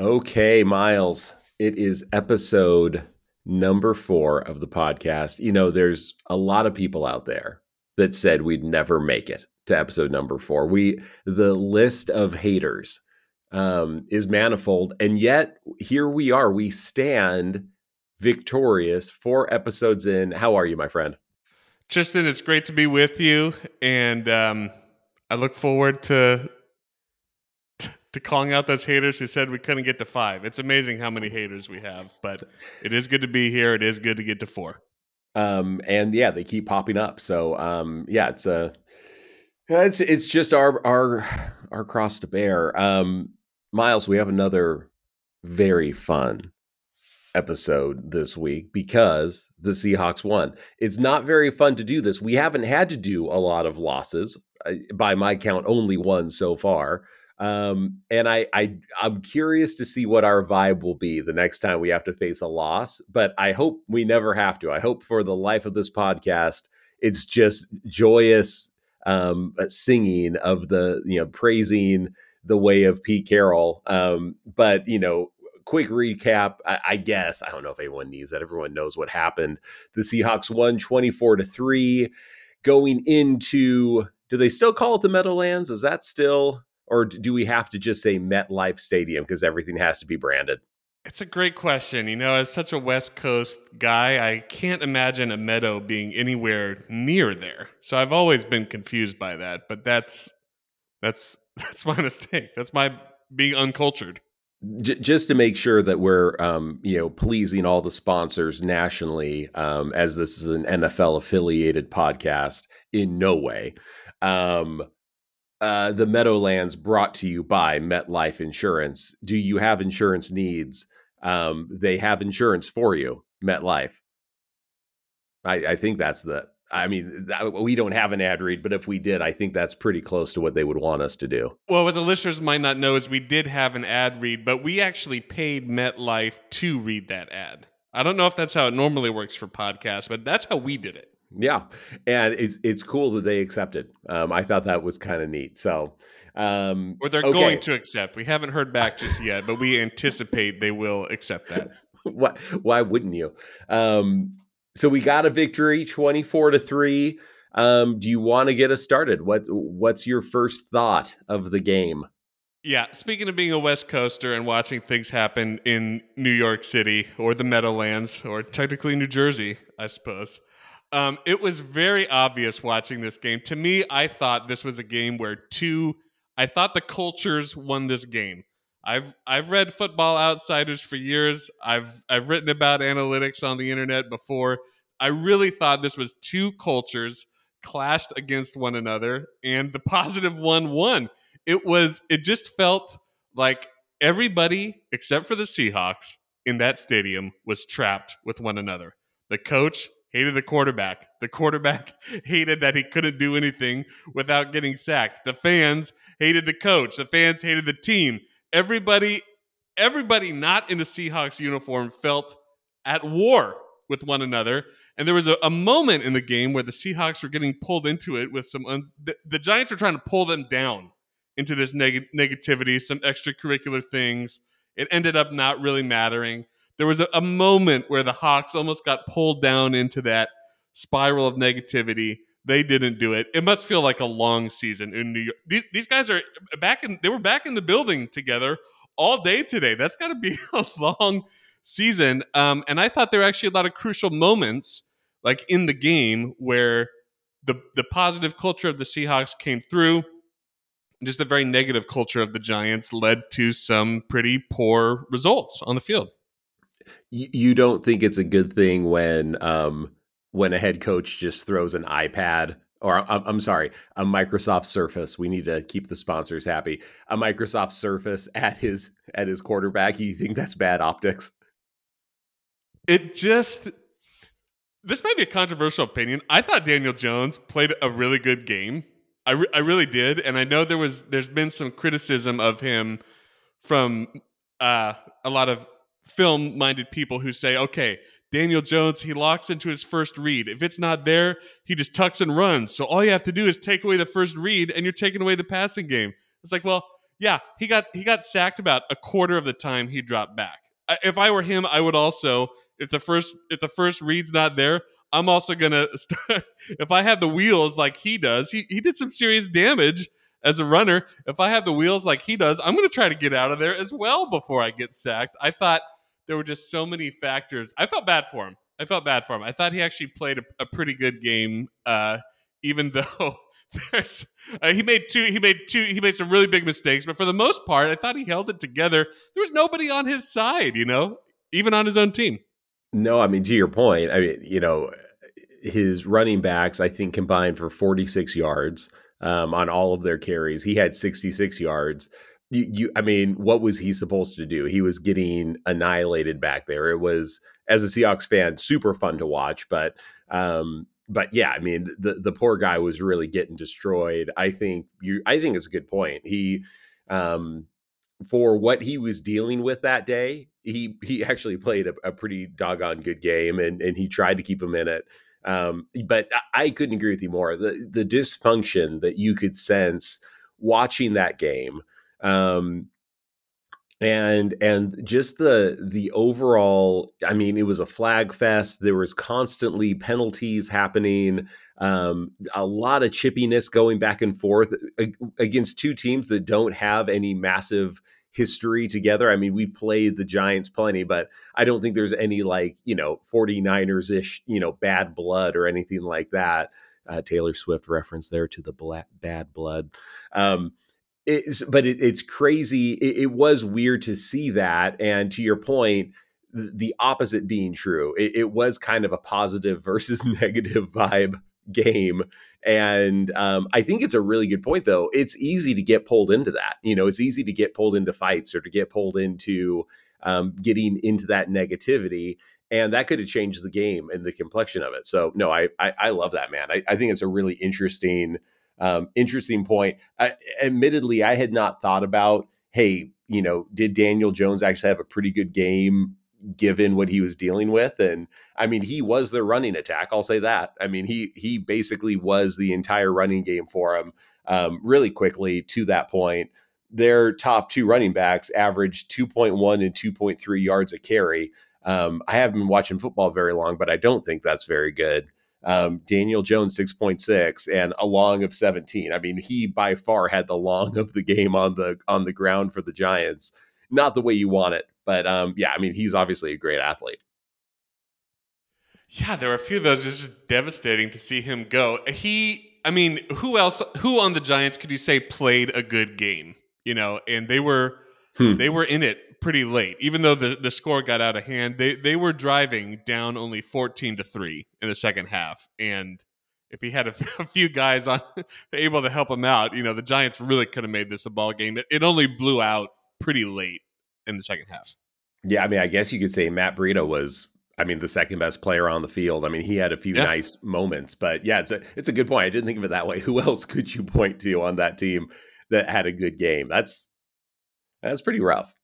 Okay, Miles, it is episode number four of the podcast. You know, there's a lot of people out there that said we'd never make it to episode number four. We, the list of haters um, is manifold. And yet here we are. We stand victorious four episodes in. How are you, my friend? Tristan, it's great to be with you. And um, I look forward to to calling out those haters who said we couldn't get to five. It's amazing how many haters we have, but it is good to be here. It is good to get to four. Um, and yeah, they keep popping up. So um, yeah, it's a it's it's just our our our cross to bear. Um, Miles, we have another very fun episode this week because the Seahawks won. It's not very fun to do this. We haven't had to do a lot of losses. Uh, by my count, only one so far. Um, and I, I, I'm curious to see what our vibe will be the next time we have to face a loss. But I hope we never have to. I hope for the life of this podcast, it's just joyous um, uh, singing of the, you know, praising the way of Pete Carroll. Um, but you know, quick recap, I, I, guess I don't know if anyone needs that. Everyone knows what happened. The Seahawks won 24 to three, going into. Do they still call it the Meadowlands? Is that still or do we have to just say MetLife Stadium because everything has to be branded? It's a great question. You know, as such a West Coast guy, I can't imagine a meadow being anywhere near there. So I've always been confused by that. But that's that's that's my mistake. That's my being uncultured. J- just to make sure that we're, um, you know, pleasing all the sponsors nationally, um, as this is an NFL affiliated podcast, in no way. Um, uh, the Meadowlands brought to you by MetLife Insurance. Do you have insurance needs? Um, they have insurance for you, MetLife. I, I think that's the. I mean, that, we don't have an ad read, but if we did, I think that's pretty close to what they would want us to do. Well, what the listeners might not know is we did have an ad read, but we actually paid MetLife to read that ad. I don't know if that's how it normally works for podcasts, but that's how we did it. Yeah, and it's it's cool that they accepted. Um, I thought that was kind of neat. So, um, or they're okay. going to accept. We haven't heard back just yet, but we anticipate they will accept that. why? Why wouldn't you? Um, so we got a victory, twenty four to three. Um, do you want to get us started? What What's your first thought of the game? Yeah, speaking of being a West Coaster and watching things happen in New York City or the Meadowlands or technically New Jersey, I suppose. Um, it was very obvious watching this game. To me, I thought this was a game where two. I thought the cultures won this game. I've I've read Football Outsiders for years. I've I've written about analytics on the internet before. I really thought this was two cultures clashed against one another, and the positive one won. It was. It just felt like everybody except for the Seahawks in that stadium was trapped with one another. The coach hated the quarterback. The quarterback hated that he couldn't do anything without getting sacked. The fans hated the coach. The fans hated the team. Everybody, everybody not in a Seahawks uniform felt at war with one another. And there was a, a moment in the game where the Seahawks were getting pulled into it with some. Un- the, the, Giants were trying to pull them down into this neg- negativity, some extracurricular things. It ended up not really mattering there was a, a moment where the Hawks almost got pulled down into that spiral of negativity. They didn't do it. It must feel like a long season in New York. These, these guys are back in. They were back in the building together all day today. That's got to be a long season. Um, and I thought there were actually a lot of crucial moments, like in the game, where the the positive culture of the Seahawks came through. Just the very negative culture of the Giants led to some pretty poor results on the field you don't think it's a good thing when um when a head coach just throws an iPad or I'm, I'm sorry, a Microsoft Surface. We need to keep the sponsors happy. A Microsoft Surface at his at his quarterback. You think that's bad optics? It just this might be a controversial opinion. I thought Daniel Jones played a really good game. I, re- I really did, and I know there was there's been some criticism of him from uh, a lot of film minded people who say, okay, Daniel Jones, he locks into his first read. If it's not there, he just tucks and runs. So all you have to do is take away the first read and you're taking away the passing game. It's like, well, yeah, he got he got sacked about a quarter of the time he dropped back. If I were him, I would also if the first if the first read's not there, I'm also gonna start. if I have the wheels like he does, he he did some serious damage as a runner. If I have the wheels like he does, I'm gonna try to get out of there as well before I get sacked. I thought there were just so many factors. I felt bad for him. I felt bad for him. I thought he actually played a, a pretty good game, uh, even though there's uh, he made two he made two he made some really big mistakes, but for the most part, I thought he held it together. There was nobody on his side, you know, even on his own team. No, I mean to your point, I mean you know his running backs I think combined for 46 yards um, on all of their carries. He had 66 yards. You, you, I mean, what was he supposed to do? He was getting annihilated back there. It was, as a Seahawks fan, super fun to watch, but um, but yeah, I mean, the the poor guy was really getting destroyed. I think you, I think it's a good point. He, um, for what he was dealing with that day, he he actually played a, a pretty doggone good game, and and he tried to keep him in it. Um, but I couldn't agree with you more. The the dysfunction that you could sense watching that game. Um, and and just the the overall i mean it was a flag fest there was constantly penalties happening um, a lot of chippiness going back and forth against two teams that don't have any massive history together. I mean we've played the giants plenty but i don't think there's any like you know 49ers ish you know bad blood or anything like that. Uh, taylor swift reference there to the bad blood. Um, it's but it, it's crazy. It, it, was weird to see that, and to your point, the, opposite being true. It, it, was kind of a positive versus negative vibe game, and um, I think it's a really good point. Though it's easy to get pulled into that. You know, it's easy to get pulled into fights or to get pulled into um, getting into that negativity. And that could have changed the game and the complexion of it. So no, I I, I love that man. I, I think it's a really interesting um, interesting point. I, admittedly, I had not thought about, hey, you know, did Daniel Jones actually have a pretty good game given what he was dealing with? And I mean, he was the running attack. I'll say that. I mean, he he basically was the entire running game for him. Um, really quickly to that point, their top two running backs averaged 2.1 and 2.3 yards a carry. Um, I haven't been watching football very long, but I don't think that's very good um, Daniel Jones 6.6 and a long of 17. I mean, he by far had the long of the game on the on the ground for the Giants. Not the way you want it, but um, yeah, I mean, he's obviously a great athlete. Yeah, there were a few of those. It's just devastating to see him go. He, I mean, who else? Who on the Giants could you say played a good game? You know, and they were hmm. they were in it pretty late. Even though the, the score got out of hand, they they were driving down only 14 to 3 in the second half. And if he had a, a few guys on able to help him out, you know, the Giants really could have made this a ball game. It, it only blew out pretty late in the second half. Yeah, I mean, I guess you could say Matt Breida was I mean, the second best player on the field. I mean, he had a few yeah. nice moments, but yeah, it's a it's a good point. I didn't think of it that way. Who else could you point to on that team that had a good game? That's that's pretty rough.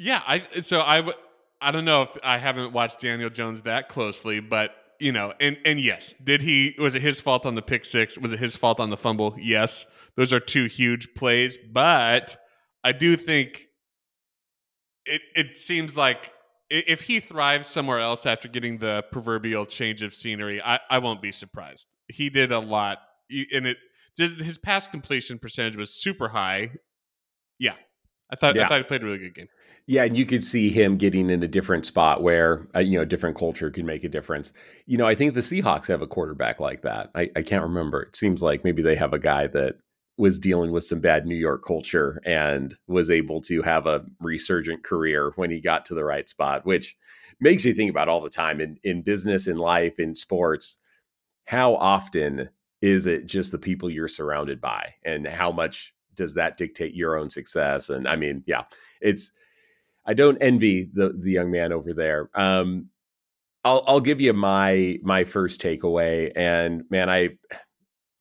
Yeah, I so I I don't know if I haven't watched Daniel Jones that closely, but you know, and and yes, did he was it his fault on the pick six? Was it his fault on the fumble? Yes. Those are two huge plays, but I do think it it seems like if he thrives somewhere else after getting the proverbial change of scenery, I, I won't be surprised. He did a lot, and it his pass completion percentage was super high. Yeah, I thought yeah. I thought he played a really good game. Yeah, and you could see him getting in a different spot where uh, you know different culture could make a difference. You know, I think the Seahawks have a quarterback like that. I, I can't remember. It seems like maybe they have a guy that was dealing with some bad New York culture and was able to have a resurgent career when he got to the right spot, which makes you think about all the time in in business, in life, in sports. How often is it just the people you're surrounded by, and how much does that dictate your own success? And I mean, yeah, it's I don't envy the the young man over there. Um, I'll I'll give you my my first takeaway, and man, I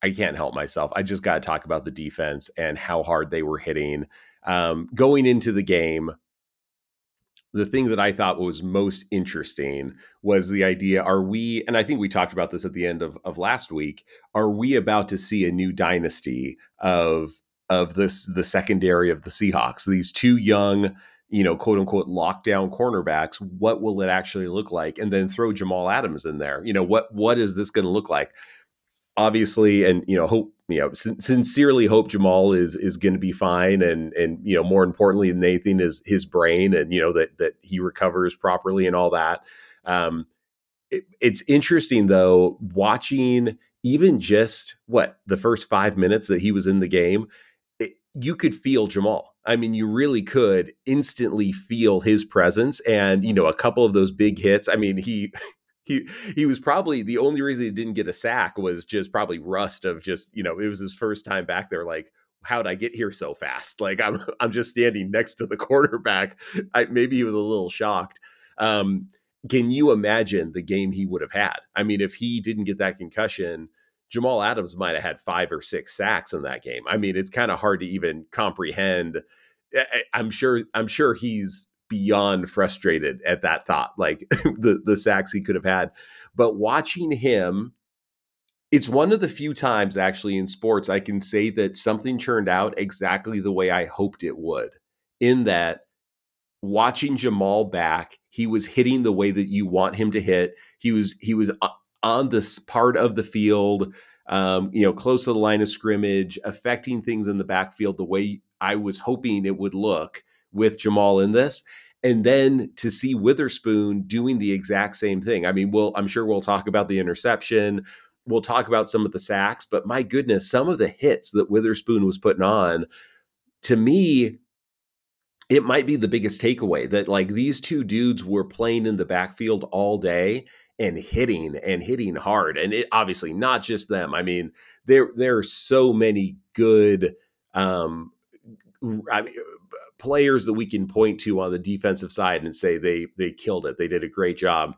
I can't help myself. I just got to talk about the defense and how hard they were hitting um, going into the game. The thing that I thought was most interesting was the idea: Are we? And I think we talked about this at the end of of last week. Are we about to see a new dynasty of of this the secondary of the Seahawks. These two young, you know, quote unquote lockdown cornerbacks. What will it actually look like? And then throw Jamal Adams in there. You know, what what is this going to look like? Obviously, and you know, hope you know, sin- sincerely hope Jamal is is going to be fine, and and you know, more importantly, Nathan is his brain, and you know that that he recovers properly and all that. Um, it, it's interesting though watching even just what the first five minutes that he was in the game, you could feel Jamal. I mean, you really could instantly feel his presence, and you know, a couple of those big hits. I mean, he he he was probably the only reason he didn't get a sack was just probably rust of just you know it was his first time back there. Like, how'd I get here so fast? Like, I'm I'm just standing next to the quarterback. I, maybe he was a little shocked. Um, can you imagine the game he would have had? I mean, if he didn't get that concussion, Jamal Adams might have had five or six sacks in that game. I mean, it's kind of hard to even comprehend. I'm sure I'm sure he's beyond frustrated at that thought, like the the sacks he could have had. But watching him, it's one of the few times actually in sports I can say that something turned out exactly the way I hoped it would. In that watching Jamal back, he was hitting the way that you want him to hit. He was he was uh, on this part of the field, um, you know, close to the line of scrimmage, affecting things in the backfield the way I was hoping it would look with Jamal in this. And then to see Witherspoon doing the exact same thing. I mean, we'll I'm sure we'll talk about the interception. We'll talk about some of the sacks, but my goodness, some of the hits that Witherspoon was putting on, to me, it might be the biggest takeaway that like these two dudes were playing in the backfield all day and hitting and hitting hard and it obviously not just them i mean there there are so many good um I mean, players that we can point to on the defensive side and say they they killed it they did a great job.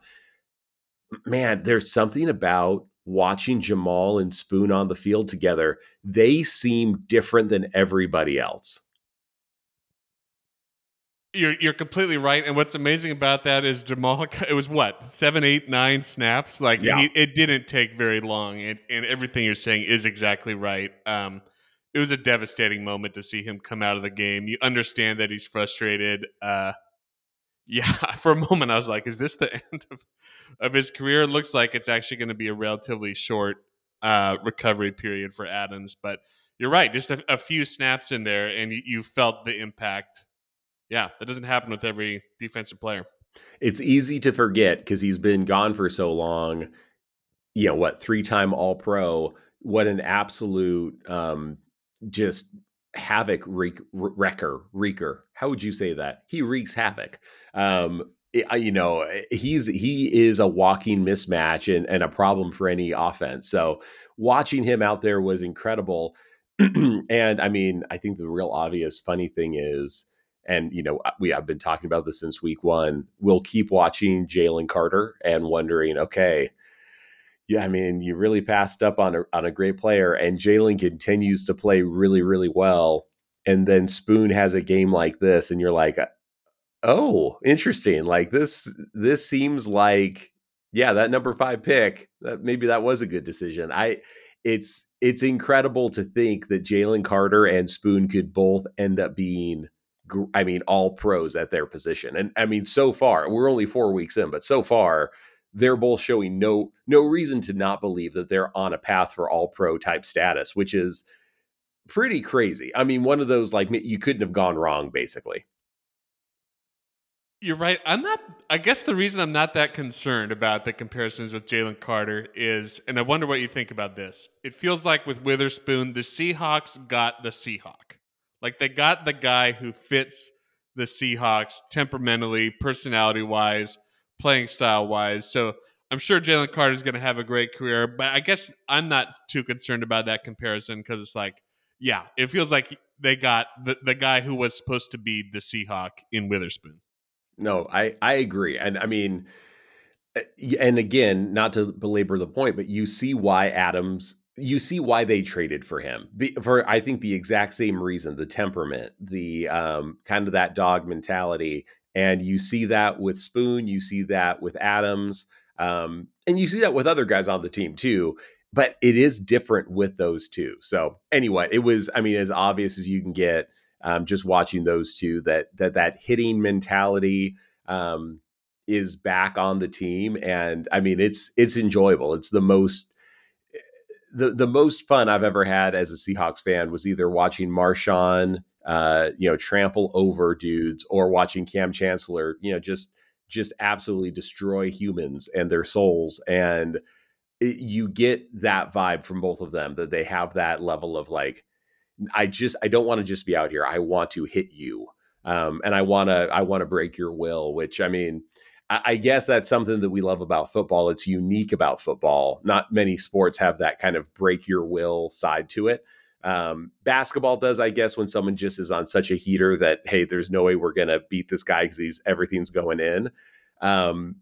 Man there's something about watching jamal and spoon on the field together. They seem different than everybody else you're you're completely right, and what's amazing about that is Jamal. It was what seven, eight, nine snaps. Like yeah. he, it didn't take very long, and, and everything you're saying is exactly right. Um, it was a devastating moment to see him come out of the game. You understand that he's frustrated. Uh, yeah, for a moment I was like, "Is this the end of of his career?" It looks like it's actually going to be a relatively short uh, recovery period for Adams, but you're right. Just a, a few snaps in there, and you, you felt the impact yeah, that doesn't happen with every defensive player. It's easy to forget because he's been gone for so long. You know what? Three time All Pro. What an absolute um, just havoc wreak, wrecker wreaker. How would you say that? He wreaks havoc. Um, it, you know, he's he is a walking mismatch and, and a problem for any offense. So watching him out there was incredible. and I mean, I think the real obvious funny thing is and you know we have been talking about this since week one. We'll keep watching Jalen Carter and wondering, okay, yeah, I mean, you really passed up on a on a great player, and Jalen continues to play really, really well. And then Spoon has a game like this, and you're like, oh, interesting. Like this, this seems like, yeah, that number five pick, that maybe that was a good decision. I, it's it's incredible to think that Jalen Carter and Spoon could both end up being I mean, all pros at their position. And I mean, so far, we're only four weeks in, but so far, they're both showing no no reason to not believe that they're on a path for all pro type status, which is pretty crazy. I mean, one of those like you couldn't have gone wrong, basically. You're right. I'm not. I guess the reason I'm not that concerned about the comparisons with Jalen Carter is, and I wonder what you think about this. It feels like with Witherspoon, the Seahawks got the Seahawk. Like they got the guy who fits the Seahawks temperamentally, personality wise, playing style wise. So I'm sure Jalen Carter is going to have a great career, but I guess I'm not too concerned about that comparison because it's like, yeah, it feels like they got the, the guy who was supposed to be the Seahawk in Witherspoon. No, I I agree, and I mean, eh, and again, not to belabor the point, but you see why Adams you see why they traded for him for i think the exact same reason the temperament the um, kind of that dog mentality and you see that with spoon you see that with adams um, and you see that with other guys on the team too but it is different with those two. So anyway, it was, I mean, as obvious as you can get, um, just watching those two, that that that hitting mentality um, is back on the team, and I mean, it's it's enjoyable. It's the most the the most fun I've ever had as a Seahawks fan was either watching Marshawn, uh, you know, trample over dudes, or watching Kam Chancellor, you know, just just absolutely destroy humans and their souls. And you get that vibe from both of them that they have that level of like i just i don't want to just be out here. I want to hit you. Um, and i want to i want to break your will which i mean I, guess that's something that we love about football. It's unique about football. Not many sports have that kind of break your will side to it. Um, basketball does, I guess, when someone just is on such a heater that hey, there's no way we're gonna beat this guy because he's everything's going in. Um,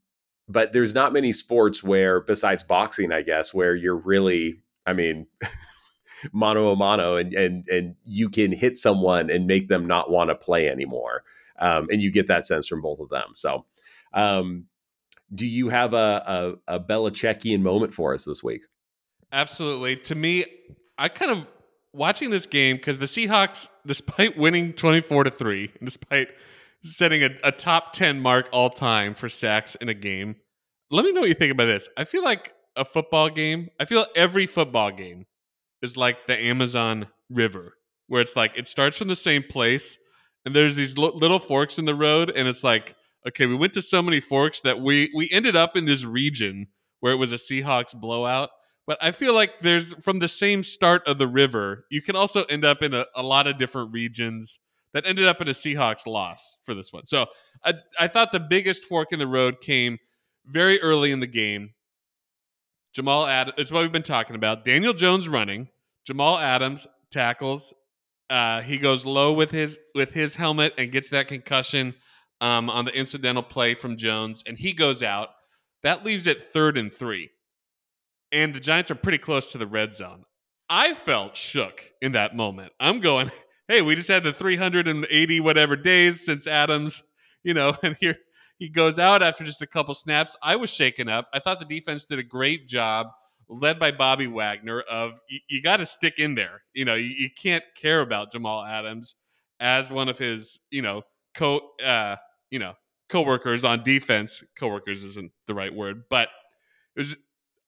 but there's not many sports where besides boxing i guess where you're really i mean mano a mano and and and you can hit someone and make them not want to play anymore. Um, and you get that sense from both of them. So um, do you have a, a a Belichickian moment for us this week absolutely to me i kind of watching this game because the seahawks despite winning 24 to 3 despite setting a, a top 10 mark all time for sacks in a game. Let me know what you think about this. I feel like a football game, I feel every football game is like the Amazon River, where it's like it starts from the same place and there's these l- little forks in the road and it's like okay we went to so many forks that we we ended up in this region where it was a seahawks blowout but i feel like there's from the same start of the river you can also end up in a, a lot of different regions that ended up in a Seahawks loss for this one. So I, I thought the biggest fork in the road came very early in the game. Jamal Adams, it's what we've been talking about. Daniel Jones running. Jamal Adams tackles. Uh, he goes low with his with his helmet and gets that concussion um, on the incidental play from Jones, and he goes out. That leaves it third and three, and the Giants are pretty close to the red zone. I felt shook in that moment. I'm going, hey, we just had the 380 whatever days since Adams, you know, and here he goes out after just a couple snaps. I was shaken up. I thought the defense did a great job, led by Bobby Wagner. Of you, you got to stick in there. You know, you, you, can't care about Jamal Adams as one of his, you know, co, uh, you know, coworkers on defense. Coworkers isn't the right word, but it was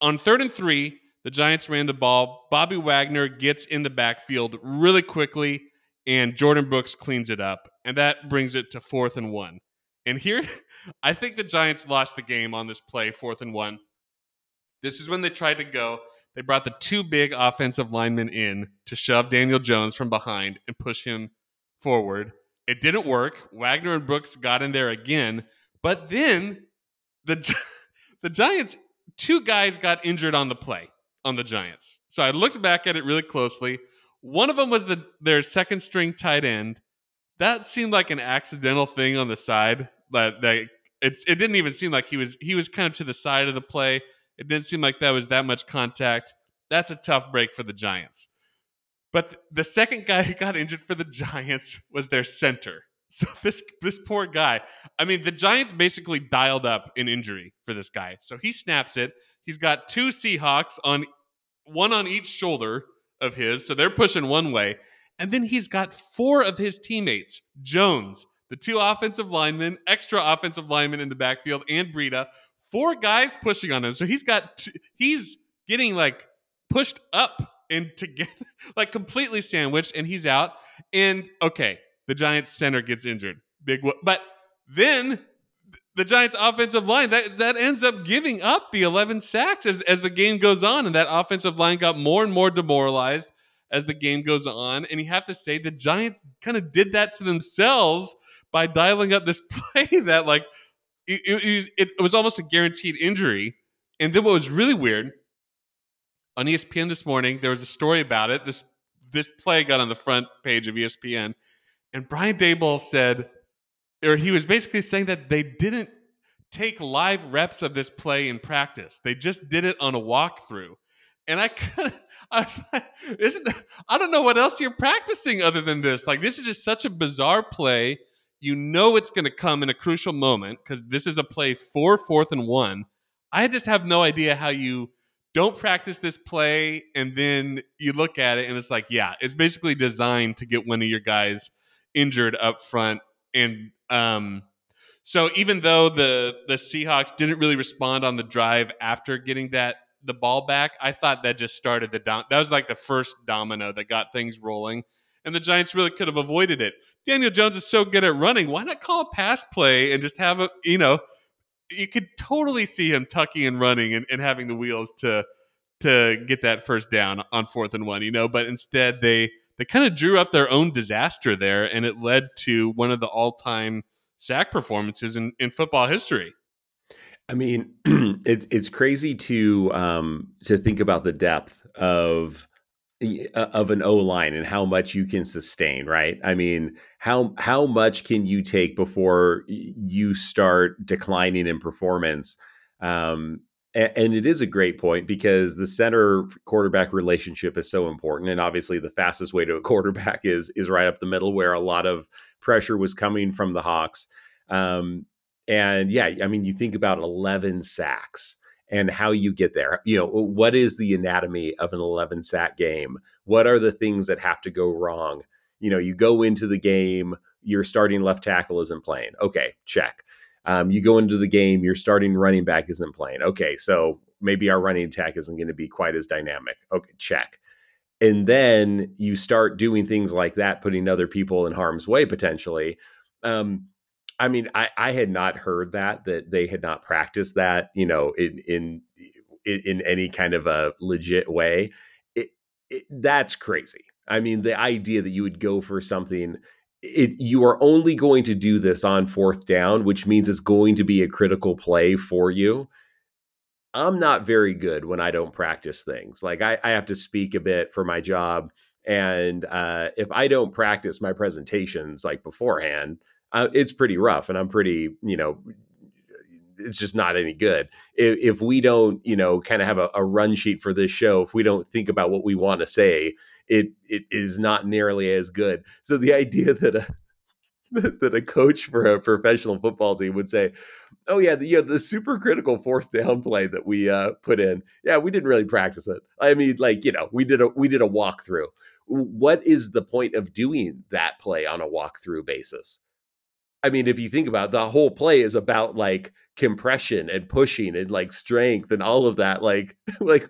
on third and three. The Giants ran the ball. Bobby Wagner gets in the backfield really quickly and Jordyn Brooks cleans it up, and that brings it to fourth and one. And here, I think the Giants lost the game on this play, fourth and one. This is when they tried to go. They brought the two big offensive linemen in to shove Daniel Jones from behind and push him forward. It didn't work. Wagner and Brooks got in there again, but then the the Giants two guys got injured on the play on the Giants. So I looked back at it really closely. One of them was the their second string tight end. That seemed like an accidental thing on the side. That that it it didn't even seem like he was he was kind of to the side of the play. It didn't seem like that was that much contact. That's a tough break for the Giants. But the second guy who got injured for the Giants was their center. So this this poor guy. I mean, the Giants basically dialed up an injury for this guy. So he snaps it. He's got two Seahawks on one on each shoulder of his. So they're pushing one way. And then he's got four of his teammates Jones, the two offensive linemen, extra offensive linemen in the backfield, and Breida. Four guys pushing on him. So he's got, he's getting like pushed up and together, like completely sandwiched, and he's out. And okay, the Giants center gets injured. Big, but then the Giants' offensive line that that ends up giving up the 11 sacks as as the game goes on, and that offensive line got more and more demoralized as the game goes on. And you have to say the Giants kind of did that to themselves by dialing up this play that like it, it, it was almost a guaranteed injury. And then what was really weird on ESPN this morning, there was a story about it. This this play got on the front page of ESPN, and Brian Daboll said or he was basically saying that they didn't take live reps of this play in practice. They just did it on a walkthrough. And I of, I isn't, I don't know what else you're practicing other than this. Like, this is just such a bizarre play. You know it's going to come in a crucial moment because this is a play for fourth and one. I just have no idea how you don't practice this play and then you look at it and it's like yeah it's basically designed to get one of your guys injured up front and um so even though the the Seahawks didn't really respond on the drive after getting that the ball back, I thought that just started the dom- that was like the first domino that got things rolling. And the Giants really could have avoided it. Daniel Jones is so good at running. Why not call a pass play and just have a you know you could totally see him tucking and running and, and having the wheels to to get that first down on fourth and one, you know, but instead they they kind of drew up their own disaster there and it led to one of the all-time sack performances in, in football history. I mean, it's it's crazy to um, to think about the depth of of an O line and how much you can sustain, right? I mean, how how much can you take before you start declining in performance? Um, and, and it is a great point because the center quarterback relationship is so important, and obviously the fastest way to a quarterback is is right up the middle, where a lot of pressure was coming from the Hawks. Um, and yeah, I mean, you think about 11 sacks and how you get there. You know, what is the anatomy of an 11 sack game? What are the things that have to go wrong? You know, you go into the game, your starting left tackle isn't playing. Okay, check. Um, you go into the game, your starting running back isn't playing. Okay, so maybe our running attack isn't going to be quite as dynamic. Okay, check. And then you start doing things like that, putting other people in harm's way potentially. Um, I mean, I, I had not heard that that they had not practiced that, you know, in in in any kind of a legit way. It, it, that's crazy. I mean, the idea that you would go for something, it, you are only going to do this on fourth down, which means it's going to be a critical play for you. I'm not very good when I don't practice things. Like I, I have to speak a bit for my job, and uh, if I don't practice my presentations like beforehand, uh, it's pretty rough and I'm pretty, you know, it's just not any good. If, if we don't, you know, kind of have a, a, run sheet for this show, if we don't think about what we want to say, it it is not nearly as good. So the idea that a that a coach for a professional football team would say, "Oh yeah, the you know, the super critical fourth down play that we uh, put in, yeah, we didn't really practice it. I mean, like you know, we did a we did a walkthrough. What is the point of doing that play on a walkthrough basis? I mean, if you think about it, the whole play is about like compression and pushing and like strength and all of that. Like, like,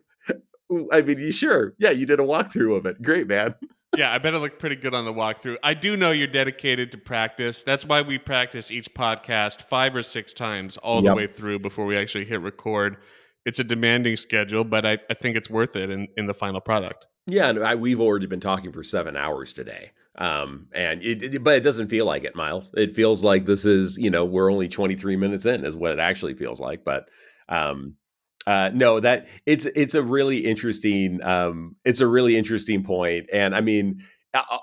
I mean, you sure? Yeah, you did a walkthrough of it. Great, man. yeah, I bet it looked pretty good on the walkthrough. I do know you're dedicated to practice. That's why we practice each podcast five or six times all yep. the way through before we actually hit record. It's a demanding schedule, but I, I think it's worth it in, in the final product. Yeah, and I, we've already been talking for seven hours today. Um, and it, it, but it doesn't feel like it, Miles. It feels like this is, you know, we're only 23 minutes in, is what it actually feels like. But um, uh, no, that it's it's a really interesting, um, it's a really interesting point. And I mean,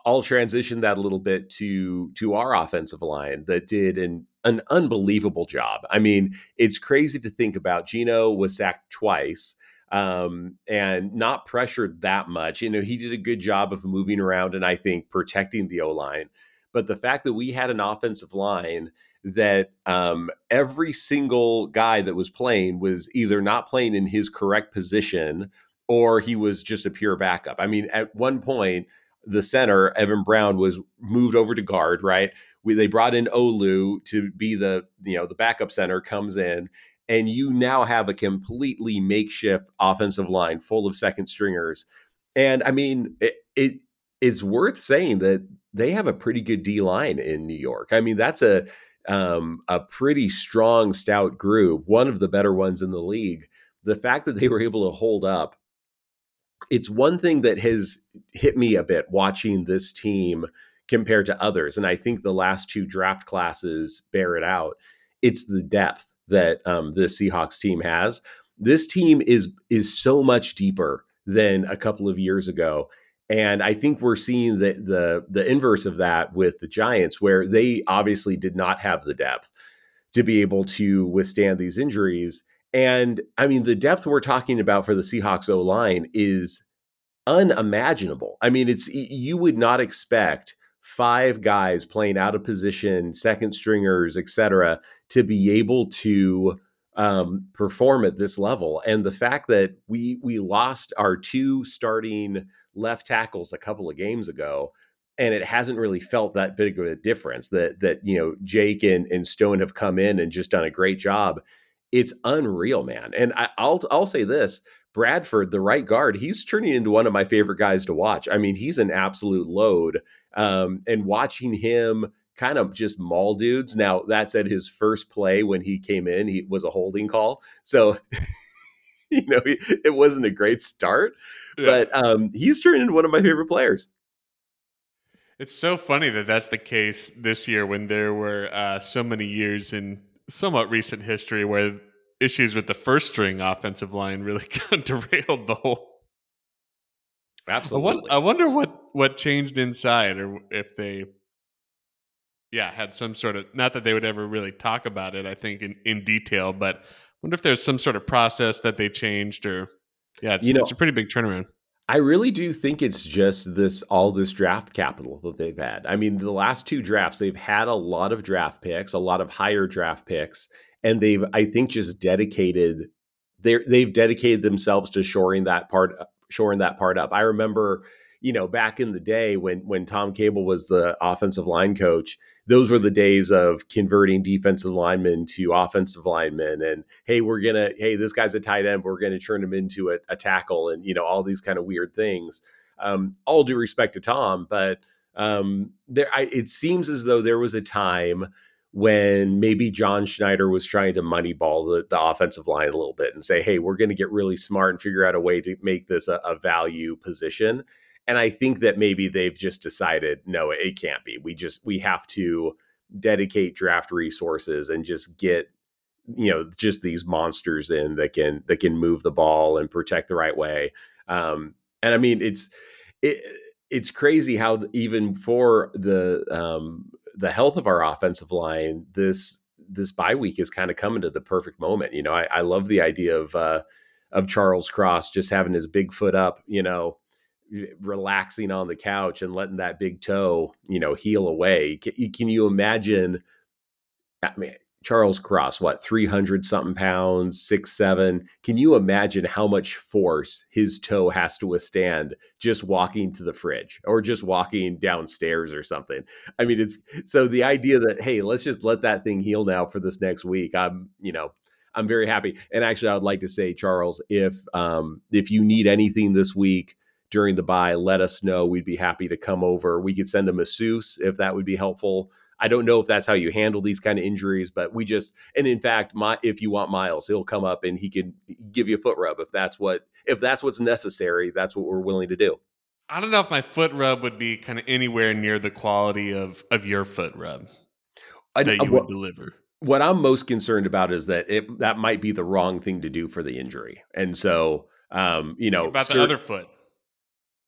I'll transition that a little bit to to our offensive line that did an an unbelievable job. I mean, it's crazy to think about. Gino was sacked twice um, and not pressured that much. You know, he did a good job of moving around and I think protecting the O line. But the fact that we had an offensive line that um, every single guy that was playing was either not playing in his correct position or he was just a pure backup. I mean, at one point, the center Evan Brown was moved over to guard. Right, we, they brought in Olu to be the you know the backup center comes in, and you now have a completely makeshift offensive line full of second stringers. And I mean, it, it it's worth saying that they have a pretty good D line in New York. I mean, that's a um, a pretty strong, stout group, one of the better ones in the league. The fact that they were able to hold up, it's one thing that has hit me a bit watching this team compared to others. And I think the last two draft classes bear it out. It's the depth that um, the Seahawks team has. This team is is so much deeper than a couple of years ago. And I think we're seeing the the the inverse of that with the Giants, where they obviously did not have the depth to be able to withstand these injuries. And I mean, the depth we're talking about for the Seahawks O line is unimaginable. I mean, it's you would not expect five guys playing out of position, second stringers, etc., to be able to um, perform at this level. And the fact that we we lost our two starting left tackles a couple of games ago, and it hasn't really felt that big of a difference. That that you know Jake and, and Stone have come in and just done a great job. It's unreal, man. And I, I'll I'll say this: Bradford, the right guard, he's turning into one of my favorite guys to watch. I mean, he's an absolute load. Um, and watching him kind of just maul dudes. Now that said, his first play when he came in, he was a holding call. So, you know, it wasn't a great start, yeah. but um, he's turned into one of my favorite players. It's so funny that that's the case this year when there were uh, so many years in somewhat recent history where issues with the first string offensive line really kind of derailed the whole. Absolutely. I wonder what what changed inside, or if they yeah, had some sort of not that they would ever really talk about it, I think in, in detail, but I wonder if there's some sort of process that they changed or yeah, it's, you know, it's a pretty big turnaround. I really do think it's just this all this draft capital that they've had. I mean, the last two drafts, they've had a lot of draft picks, a lot of higher draft picks, and they've I think just dedicated they they've dedicated themselves to shoring that part shoring that part up. I remember, you know, back in the day when when Tom Cable was the offensive line coach, those were the days of converting defensive linemen to offensive linemen and hey we're gonna hey this guy's a tight end we're gonna turn him into a, a tackle and you know all these kind of weird things um, all due respect to tom but um, there I, it seems as though there was a time when maybe John Schneider was trying to moneyball the, the offensive line a little bit and say, hey, we're going to get really smart and figure out a way to make this a, a value position. And I think that maybe they've just decided, no, it can't be. We just we have to dedicate draft resources and just get you know just these monsters in that can that can move the ball and protect the right way. Um, and I mean, it's it, it's crazy how even for the um, the health of our offensive line, this this bye week is kind of coming to the perfect moment. You know, I, I love the idea of uh, of Charles Cross just having his big foot up. You know, relaxing on the couch and letting that big toe, you know, heal away. Can, can you imagine? I mean, Charles Cross, what, 300 something pounds, six, seven. Can you imagine how much force his toe has to withstand just walking to the fridge or just walking downstairs or something? I mean, it's so the idea that, hey, let's just let that thing heal now for this next week. I'm, you know, I'm very happy. And actually, I would like to say, Charles, if um, if you need anything this week, during the bye, let us know. We'd be happy to come over. We could send a masseuse if that would be helpful. I don't know if that's how you handle these kind of injuries, but we just and in fact, my if you want Miles, he'll come up and he can give you a foot rub if that's what if that's what's necessary. That's what we're willing to do. I don't know if my foot rub would be kind of anywhere near the quality of of your foot rub I, that you what, would deliver. What I'm most concerned about is that it that might be the wrong thing to do for the injury, and so um, you know about the other foot.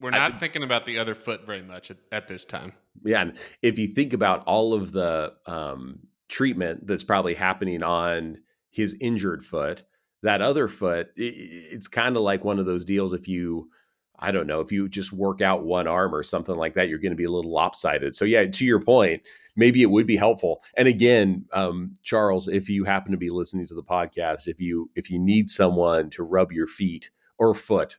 We're not thinking about the other foot very much at, at, this time. Yeah, and if you think about all of the um, treatment that's probably happening on his injured foot, that other foot, it, it's kind of like one of those deals. If you, I don't know, if you just work out one arm or something like that, you're going to be a little lopsided. So yeah, to your point, maybe it would be helpful. And again, um, Charles, if you happen to be listening to the podcast, if you if you need someone to rub your feet or foot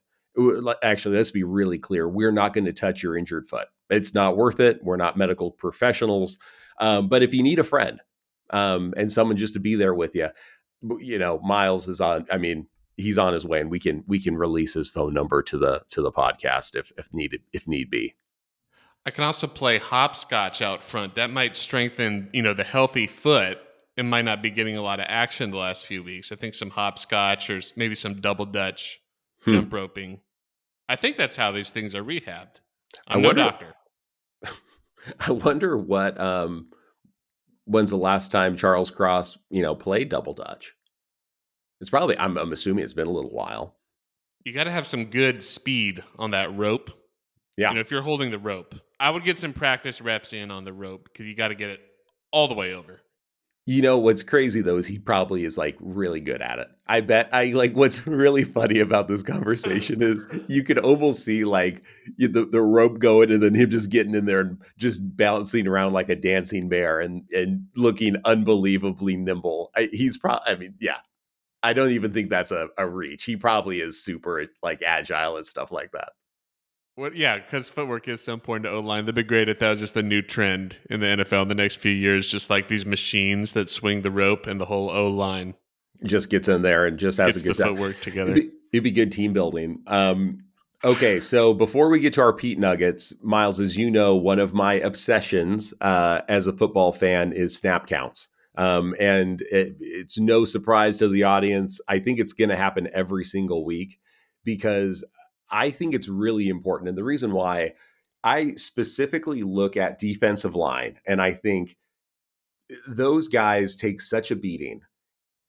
actually let's be really clear we're not going to touch your injured foot. It's not worth it we're not medical professionals um, but if you need a friend um, and someone just to be there with you you know miles is on i mean he's on his way and we can we can release his phone number to the to the podcast if if needed if need be. I can also play hopscotch out front. That might strengthen you know the healthy foot. It might not be getting a lot of action the last few weeks. I think some hopscotch or maybe some double dutch hmm. jump roping. I think that's how these things are rehabbed. I'm I wonder, doctor. I wonder what um when's the last time Charles Cross, you know, played double dutch? It's probably I'm, I'm assuming it's been a little while. You got to have some good speed on that rope. Yeah. You know, if you're holding the rope, I would get some practice reps in on the rope because you got to get it all the way over. You know what's crazy though is he probably is like really good at it. I bet I like what's really funny about this conversation is you could almost see like the, the rope going and then him just getting in there and just bouncing around like a dancing bear and and looking unbelievably nimble. I, he's probably I mean yeah I don't even think that's a, a reach. He probably is super like agile and stuff like that. What? Yeah, because footwork is so important to O line. The big great at that was just the new trend in the NFL in the next few years. Just like these machines that swing the rope and the whole O line just gets in there and just has gets a good the time. footwork together. It'd be, it'd be good team building. Um, okay, so before we get to our Pete Nuggets, Miles, as you know, one of my obsessions uh, as a football fan is snap counts. Um, and it, it's no surprise to the audience. I think it's going to happen every single week because I think it's really important. And the reason why I specifically look at defensive line and I think eh, those guys take such a beating.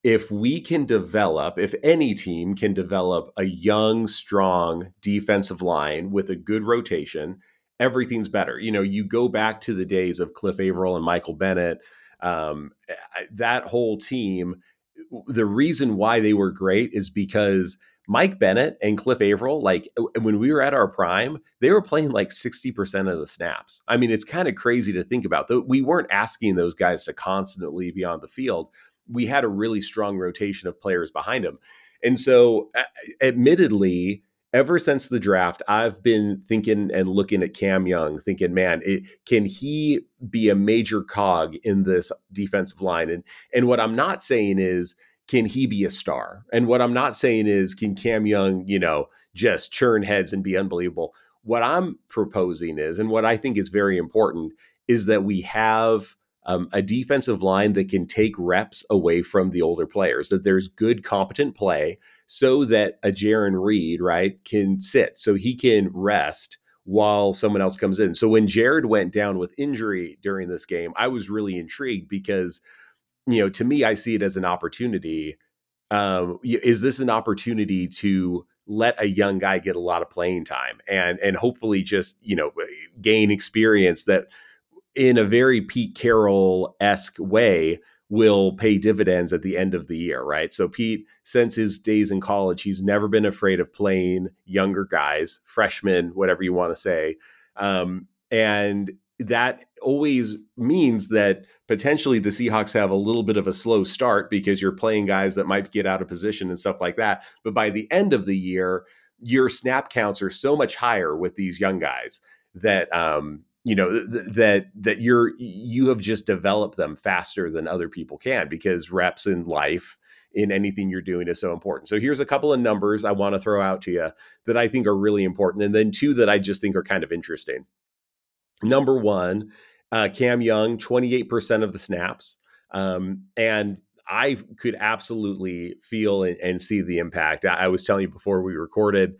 If we can develop, if any team can develop a young, strong defensive line with a good rotation, everything's better. You know, you go back to the days of Cliff Avril and Michael Bennett, um, eh, that whole team. Eh, the reason why they were great is because Mike Bennett and Cliff Avril, like when we were at our prime, they were playing like 60% of the snaps. I mean, it's kind of crazy to think about. We weren't asking those guys to constantly be on the field. We had a really strong rotation of players behind them. And so, admittedly, ever since the draft, I've been thinking and looking at Cam Young, thinking, man, it, can he be a major cog in this defensive line? And and what I'm not saying is can he be a star? And what I'm not saying is, can Cam Young, you know, just churn heads and be unbelievable? What I'm proposing is, and what I think is very important, is that we have um, a defensive line that can take reps away from the older players, that there's good, competent play so that a Jarran Reed, right, can sit, so he can rest while someone else comes in. So when Jared went down with injury during this game, I was really intrigued because – you know, to me, I see it as an opportunity. Um, is this an opportunity to let a young guy get a lot of playing time and and hopefully just you know gain experience that in a very Pete Carroll esque way will pay dividends at the end of the year, right? So Pete, since his days in college, he's never been afraid of playing younger guys, freshmen, whatever you want to say. Um, and that always means that potentially the Seahawks have a little bit of a slow start because you're playing guys that might get out of position and stuff like that. But by the end of the year, your snap counts are so much higher with these young guys that um, you know th- that that you're you have just developed them faster than other people can because reps in life in anything you're doing is so important. So here's a couple of numbers I want to throw out to you that I think are really important and then two that I just think are kind of interesting. Number one, uh, Cam Young, 28% of the snaps. Um, and I could absolutely feel and, and see the impact. I, I, was telling you before we recorded,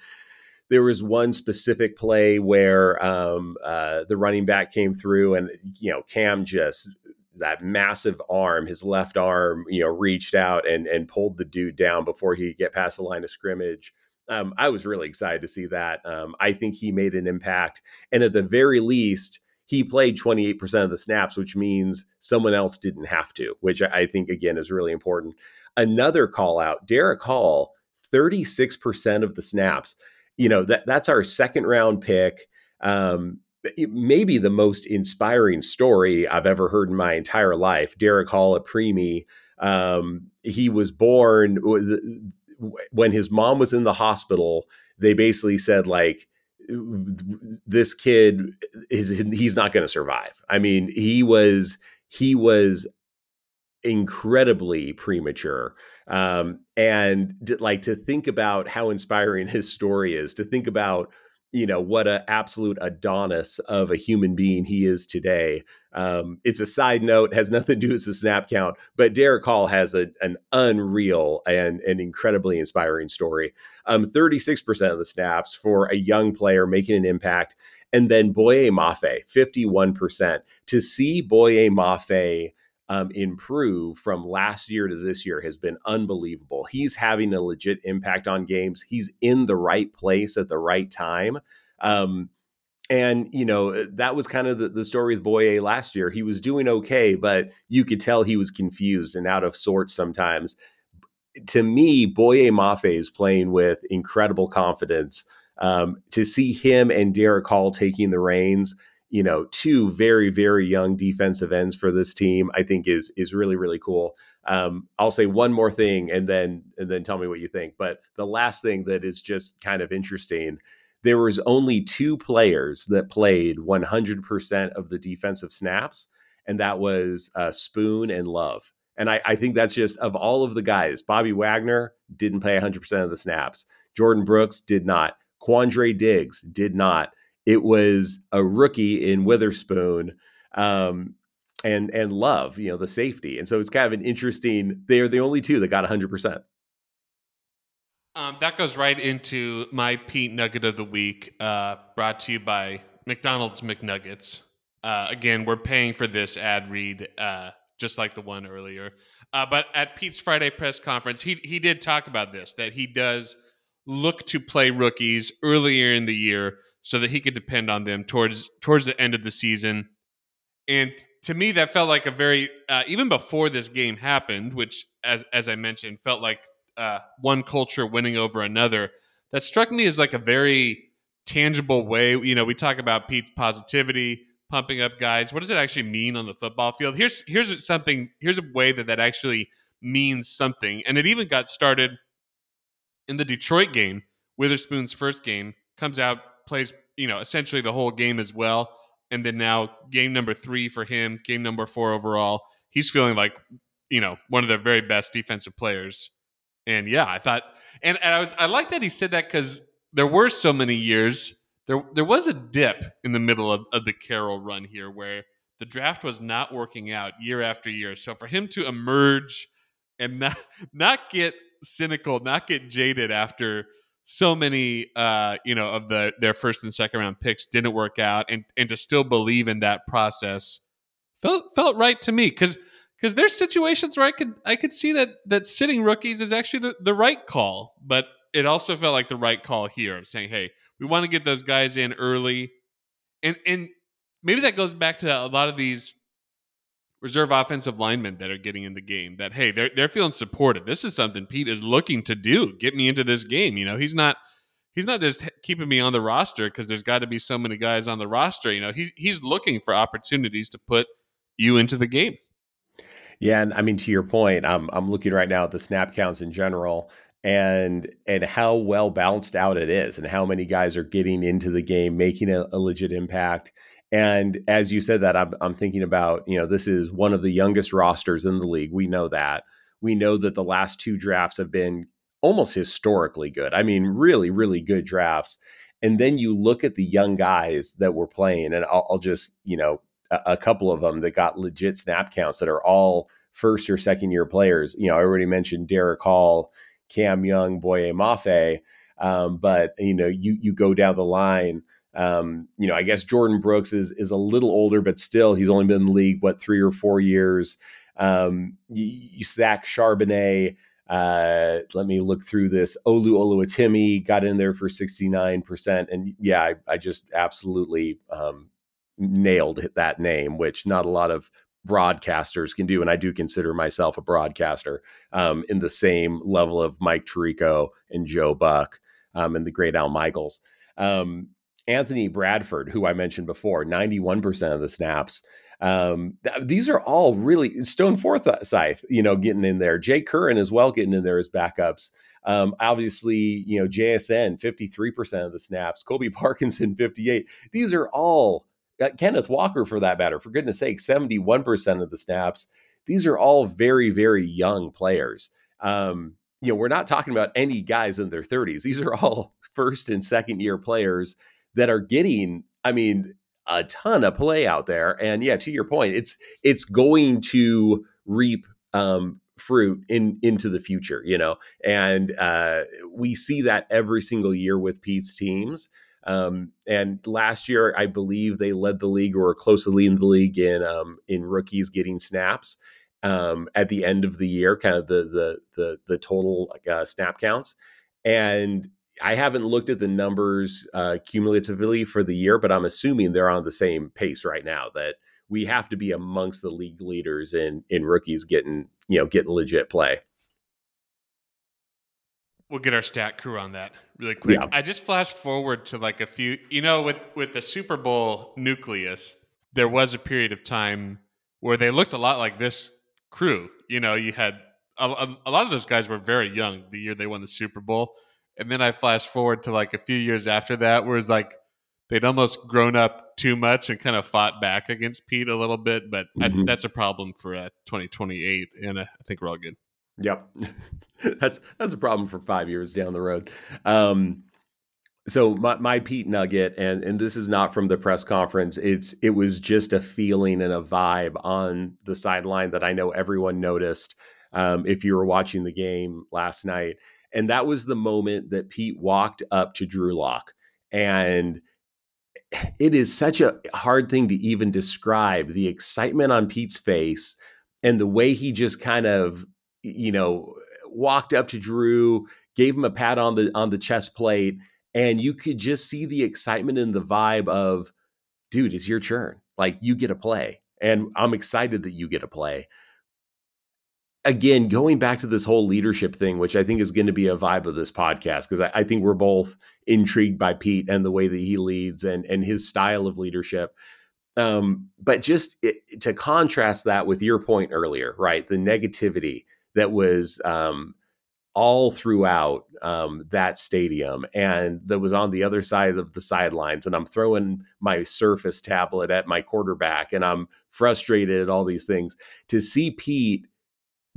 there was one specific play where um, uh, the running back came through, and you know Cam just that massive arm, his left arm, you know, reached out and and pulled the dude down before he could get past the line of scrimmage. Um, I was really excited to see that. Um, I think he made an impact, and at the very least, he played 28% of the snaps, which means someone else didn't have to, which I think, again, is really important. Another call out Derick Hall, 36% of the snaps. You know, that, that's our second round pick. Um, maybe the most inspiring story I've ever heard in my entire life. Derick Hall, a preemie, um, he was born when his mom was in the hospital. They basically said, like, this kid is he's not going to survive. I mean, he was he was incredibly premature um and like to think about how inspiring his story is to think about you know what a absolute adonis of a human being he is today. Um, it's a side note has nothing to do with the snap count but Derick Hall has a, an unreal and an incredibly inspiring story. Um, 36% of the snaps for a young player making an impact and then Boye Mafe 51% to see Boye Mafe um, improve from last year to this year has been unbelievable. He's having a legit impact on games. He's in the right place at the right time. Um, and you know uh, that was kind of the, the story with Boye last year. He was doing okay, but you could tell he was confused and out of sorts sometimes. To me, Boye Mafe is playing with incredible confidence. Um, to see him and Derick Hall taking the reins, you know, two very very young defensive ends for this team, I think is is really really cool. Um, I'll say one more thing and then and then tell me what you think. But the last thing that is just kind of interesting, there was only two players that played 100% of the defensive snaps, and that was uh, Spoon and Love. And I, I think that's just of all of the guys, Bobby Wagner didn't play 100% of the snaps. Jordyn Brooks did not. Quandre Diggs did not. It was a rookie in Witherspoon um, and and Love, you know, the safety. And so it's kind of an interesting. They are the only two that got 100. percent um, that goes right into my Pete Nugget of the week, uh, brought to you by McDonald's McNuggets. Uh, again, we're paying for this ad read, uh, just like the one earlier. Uh, but at Pete's Friday press conference, he he did talk about this that he does look to play rookies earlier in the year so that he could depend on them towards towards the end of the season. And to me, that felt like a very uh, even before this game happened, which as as I mentioned, felt like uh, one culture winning over another. That struck me as like a very tangible way. You know, we talk about Pete's positivity, pumping up guys. What does it actually mean on the football field? Here's here's something. Here's a way that that actually means something, and it even got started in the Detroit game. Witherspoon's first game comes out, plays you know essentially the whole game as well, and then now game number three for him, game number four overall. He's feeling like you know one of the very best defensive players and yeah, I thought, and, and I was, I like that he said that because there were so many years. There, there was a dip in the middle of, of the Carroll run here where the draft was not working out year after year. So for him to emerge and not, not get cynical, not get jaded after so many, uh, you know, of the their first and second round picks didn't work out, and and to still believe in that process felt felt right to me because because there's situations where I could I could see that that sitting rookies is actually the, the right call, but it also felt like the right call here of saying, hey, we want to get those guys in early, and and maybe that goes back to a lot of these reserve offensive linemen that are getting in the game. That hey, they're they're feeling supported. This is something Pete is looking to do. Get me into this game. You know, he's not he's not just keeping me on the roster because there's got to be so many guys on the roster. You know, he's he's looking for opportunities to put you into the game. Yeah, and I mean to your point, I'm I'm looking right now at the snap counts in general and and how well balanced out it is and how many guys are getting into the game making a, a legit impact. And as you said that, I'm I'm thinking about, you know, this is one of the youngest rosters in the league. We know that. We know that the last two drafts have been almost historically good. I mean, really, really good drafts. And then you look at the young guys that were playing, and I'll, I'll just, you know, a, couple of them that got legit snap counts that are all first or second year players. You know, I already mentioned Derick Hall, Cam Young, Boye Mafe, um, but you know, you you go down the line. Um, you know, I guess Jordyn Brooks is is a little older, but still, he's only been in the league what three or four years. Um, you, you Zach Charbonnet. Uh, let me look through this. Olu Oluwatimi got in there for 69%. And yeah, I, I just absolutely um, nailed that name, which not a lot of broadcasters can do. And I do consider myself a broadcaster um, in the same level of Mike Tirico and Joe Buck um, and the great Al Michaels. Um, Anthony Bradford, who I mentioned before, 91% of the snaps. Um, th- these are all really Stone Forsythe, you know, getting in there. Jake Curhan as well getting in there as backups. Um, obviously, you know, JSN, 53% of the snaps. Colby Parkinson, 58. These are all uh, Kenneth Walker, for that matter, for goodness sake, 71% of the snaps. These are all very, very young players. Um, you know, we're not talking about any guys in their 30s. These are all first and second year players that are getting, I mean, a ton of play out there. And yeah, to your point, it's it's going to reap um, fruit in into the future, you know. And uh, we see that every single year with Pete's teams. Um, and last year, I believe they led the league or close to leading the league in um, in rookies getting snaps um, at the end of the year, kind of the the the, the total uh, snap counts. And I haven't looked at the numbers uh, cumulatively for the year, but I'm assuming they're on the same pace right now. That we have to be amongst the league leaders in in rookies getting you know getting legit play. we'll get our stat crew on that really quick. Yeah. I just flashed forward to like a few, you know, with with the Super Bowl nucleus, there was a period of time where they looked a lot like this crew. You know, you had a, a, a lot of those guys were very young the year they won the Super Bowl, and then I flash forward to like a few years after that, where it's like they'd almost grown up too much and kind of fought back against Pete a little bit. But mm-hmm. I, that's a problem for uh, 2028, and uh, I think we're all good. Yep, that's that's a problem for five years down the road. Um, so my, my Pete Nugget, and and this is not from the press conference. It's it was just a feeling and a vibe on the sideline that I know everyone noticed. Um, if you were watching the game last night, and that was the moment that Pete walked up to Drew Lock, and it is such a hard thing to even describe the excitement on Pete's face and the way he just kind of you know, walked up to Drew, gave him a pat on the on the chest plate, and you could just see the excitement and the vibe of, dude, it's your turn. Like you get a play. And I'm excited that you get a play. Again, going back to this whole leadership thing, which I think is going to be a vibe of this podcast, because I, I think we're both intrigued by Pete and the way that he leads and and his style of leadership. Um, but just it, to contrast that with your point earlier, right? The negativity that was um, all throughout um, that stadium and that was on the other side of the sidelines. And I'm throwing my Surface tablet at my quarterback and I'm frustrated at all these things. To see Pete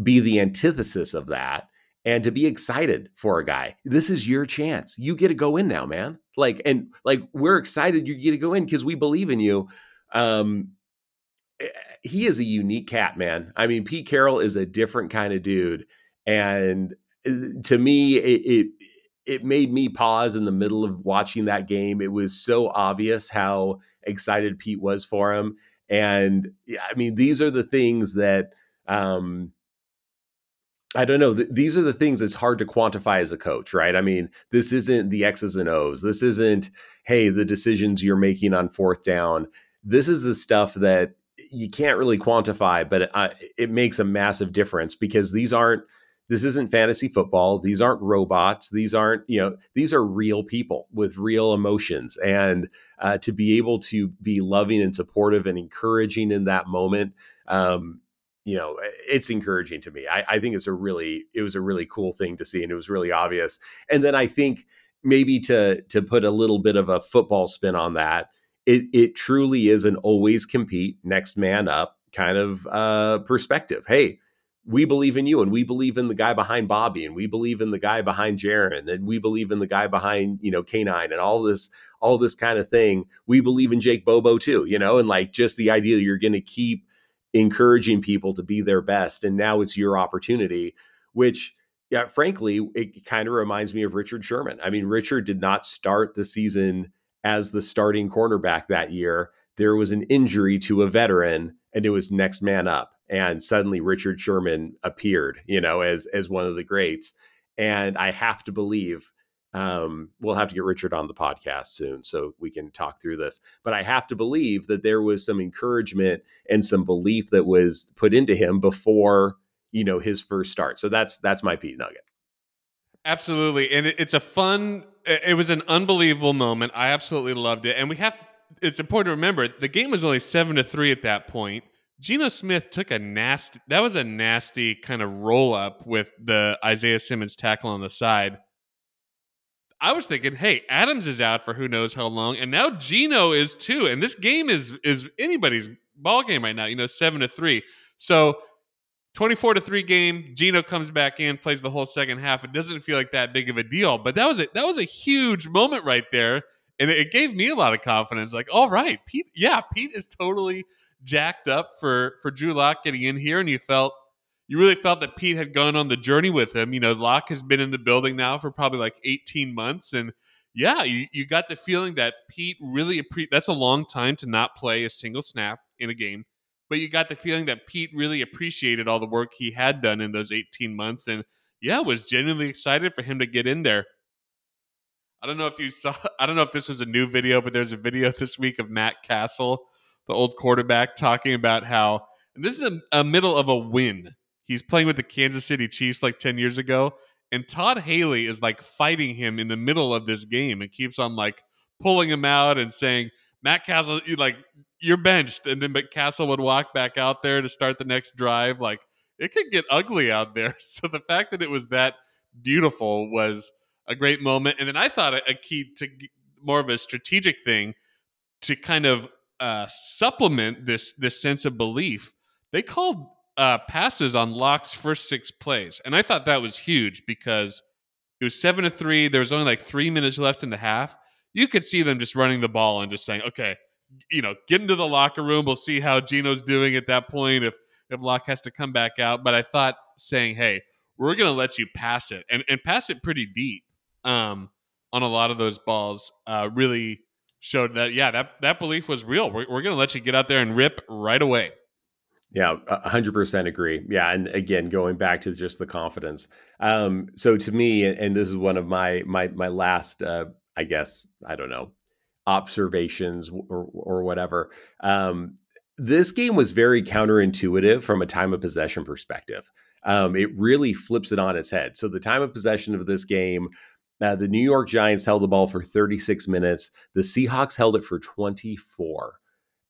be the antithesis of that and to be excited for a guy. This is your chance. You get to go in now, man. Like, and like, we're excited you get to go in because we believe in you. Um, Eh, he is a unique cat, man. I mean, Pete Carroll is a different kind of dude, and eh, to me, it, it it made me pause in the middle of watching that game. It was so obvious how excited Pete was for him, and yeah, I mean, these are the things that. Um, I don't know. These are the things that's hard to quantify as a coach, right? I mean, this isn't the X's and O's. This isn't, hey, the decisions you're making on fourth down. This is the stuff that you can't really quantify, but it, uh, it makes a massive difference because these aren't this isn't fantasy football. These aren't robots. These aren't, you know, these are real people with real emotions. And uh, to be able to be loving and supportive and encouraging in that moment, um, you know, it's encouraging to me. I, I think it's a really, it was a really cool thing to see, and it was really obvious. And then I think maybe to to put a little bit of a football spin on that, it it truly is an always compete, next man up kind of uh, perspective. Hey, we believe in you, and we believe in the guy behind Bobby, and we believe in the guy behind Jarran, and we believe in the guy behind you know Canine, and all this all this kind of thing. We believe in Jake Bobo too, you know, and like just the idea you're to keep encouraging people to be their best, and now it's your opportunity, which yeah, frankly, it kind of reminds me of Richard Sherman. I mean, Richard did not start the season as the starting cornerback that year, there was an injury to a veteran and it was next man up. And suddenly Richard Sherman appeared, you know, as as one of the greats. And I have to believe um, we'll have to get Richard on the podcast soon so we can talk through this. But I have to believe that there was some encouragement and some belief that was put into him before you know his first start. So that's that's my Pete Nugget. Absolutely, and it's a fun it was an unbelievable moment. I absolutely loved it. And we have it's important to remember the game was only seven to three at that point. Geno Smith took a nasty that was a nasty kind of roll up with the Isaiah Simmons tackle on the side. I was thinking, hey, Adams is out for who knows how long, and now Geno is too. And this game is is anybody's ball game right now, you know, seven to three. So 24 to 3 game Geno comes back in plays the whole second half it doesn't feel like that big of a deal but that was a that was a huge moment right there and it gave me a lot of confidence like all right Pete yeah Pete is totally jacked up for for Drew Lock getting in here and you felt you really felt that Pete had gone on the journey with him you know Lock has been in the building now for probably like 18 months and yeah you, you got the feeling that Pete really appre- that's a long time to not play a single snap in a game but you got the feeling that Pete really appreciated all the work he had done in those 18 months and yeah, was genuinely excited for him to get in there. I don't know if you saw I don't know if this was a new video, but there's a video this week of Matt Cassel, the old quarterback, talking about how this is a, a middle of a win. He's playing with the Kansas City Chiefs like 10 years ago. and Todd Haley is like fighting him in the middle of this game and keeps on like pulling him out and saying, Matt Cassel, you like you're benched, and then but Cassel would walk back out there to start the next drive. Like it could get ugly out there. So the fact that it was that beautiful was a great moment. And then I thought a key to more of a strategic thing to kind of uh, supplement this this sense of belief. They called uh, passes on Lock's first six plays, and I thought that was huge because it was seven to three. There was only like three minutes left in the half. You could see them just running the ball and just saying, "Okay, you know, get into the locker room. We'll see how Geno's doing at that point if if Lock has to come back out." But I thought saying, "Hey, we're going to let you pass it and and pass it pretty deep." Um, on a lot of those balls, uh, really showed that yeah, that that belief was real. We're, we're going to let you get out there and rip right away. Yeah, hundred percent agree. Yeah, and again, going back to just the confidence. Um, so to me, and this is one of my my my last, uh, I guess, I don't know, observations or or whatever. Um, this game was very counterintuitive from a time of possession perspective. Um, it really flips it on its head. So the time of possession of this game, uh, the New York Giants held the ball for 36 minutes. The Seahawks held it for 24.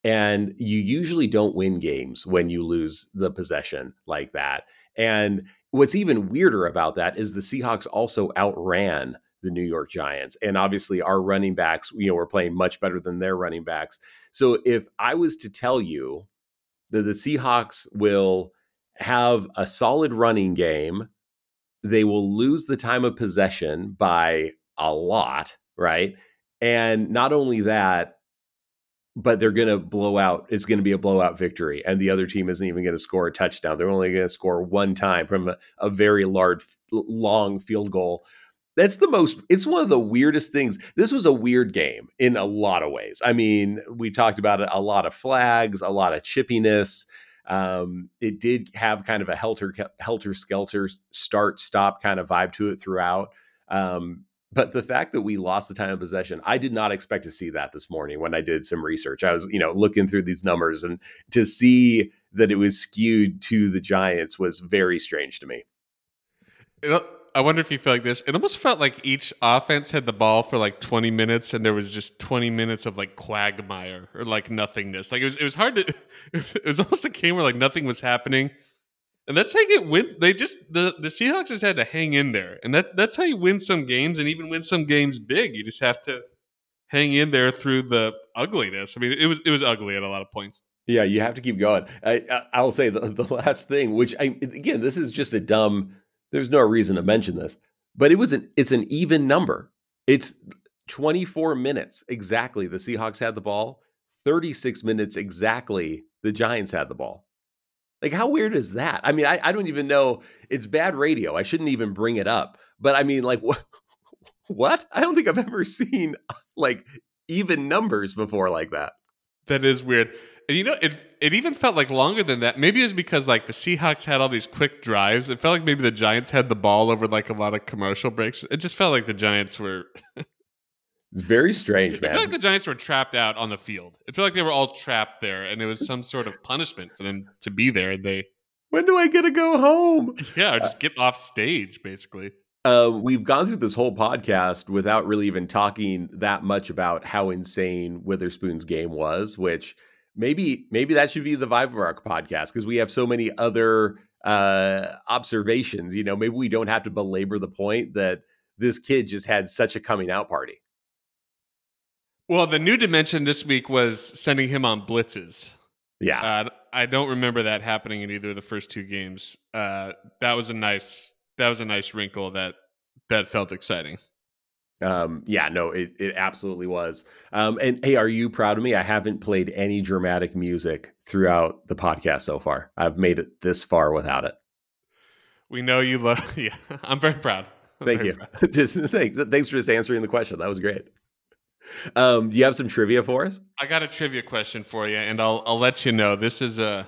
And you usually don't win games when you lose the possession like that. And what's even weirder about that is the Seahawks also outran the New York Giants. And obviously, our running backs, you know, were playing much better than their running backs. So if I was to tell you that the Seahawks will have a solid running game, they will lose the time of possession by a lot, right? And not only that, but they're going to blow out. It's going to be a blowout victory, and the other team isn't even going to score a touchdown. They're only going to score one time from a, a, very large, long field goal. That's the most. It's one of the weirdest things. This was a weird game in a lot of ways. I mean, we talked about it, a lot of flags, a lot of chippiness. Um, it did have kind of a helter helter skelter start stop kind of vibe to it throughout. Um, but the fact that we lost the time of possession, I did not expect to see that this morning when I did some research. I was, you know, looking through these numbers and to see that it was skewed to the Giants was very strange to me. I wonder if you feel like this. It almost felt like each offense had the ball for like 20 minutes and there was just 20 minutes of like quagmire or like nothingness. Like it was it was hard to it was almost a game where like nothing was happening and that's how you get wins. They just the the Seahawks just had to hang in there, and that that's how you win some games, and even win some games big. You just have to hang in there through the ugliness. I mean, it was it was ugly at a lot of points. Yeah, you have to keep going. I, I will say the, the last thing, which I again, this is just a dumb. There's no reason to mention this, but it was an it's an even number. It's 24 minutes exactly. The Seahawks had the ball. 36 minutes exactly. The Giants had the ball. Like, how weird is that? I mean, I, I don't even know. It's bad radio. I shouldn't even bring it up. But I mean, like, what? What? I don't think I've ever seen like even numbers before like that. That is weird. And you know, it it even felt like longer than that. Maybe it was because like the Seahawks had all these quick drives. It felt like maybe the Giants had the ball over like a lot of commercial breaks. It just felt like the Giants were It's very strange, man. I feel like the Giants were trapped out on the field. I feel like they were all trapped there, and it was some sort of punishment for them to be there. And They when do I get to go home? Yeah, or just get off stage, basically. Uh, we've gone through this whole podcast without really even talking that much about how insane Witherspoon's game was, which maybe maybe that should be the vibe of our podcast because we have so many other uh, observations. You know, maybe we don't have to belabor the point that this kid just had such a coming out party. Well, the new dimension this week was sending him on blitzes. Yeah. Uh, I don't remember that happening in either of the first two games. Uh, that was a nice that was a nice wrinkle that that felt exciting. Um, yeah, no, it it absolutely was. Um, and hey, are you proud of me? I haven't played any dramatic music throughout the podcast so far. I've made it this far without it. We know you love. Yeah, I'm very proud. I'm Thank very you. proud. just thanks, thanks for just answering the question. That was great. Um, do you have some trivia for us? I got a trivia question for you, and I'll I'll let you know. This is a,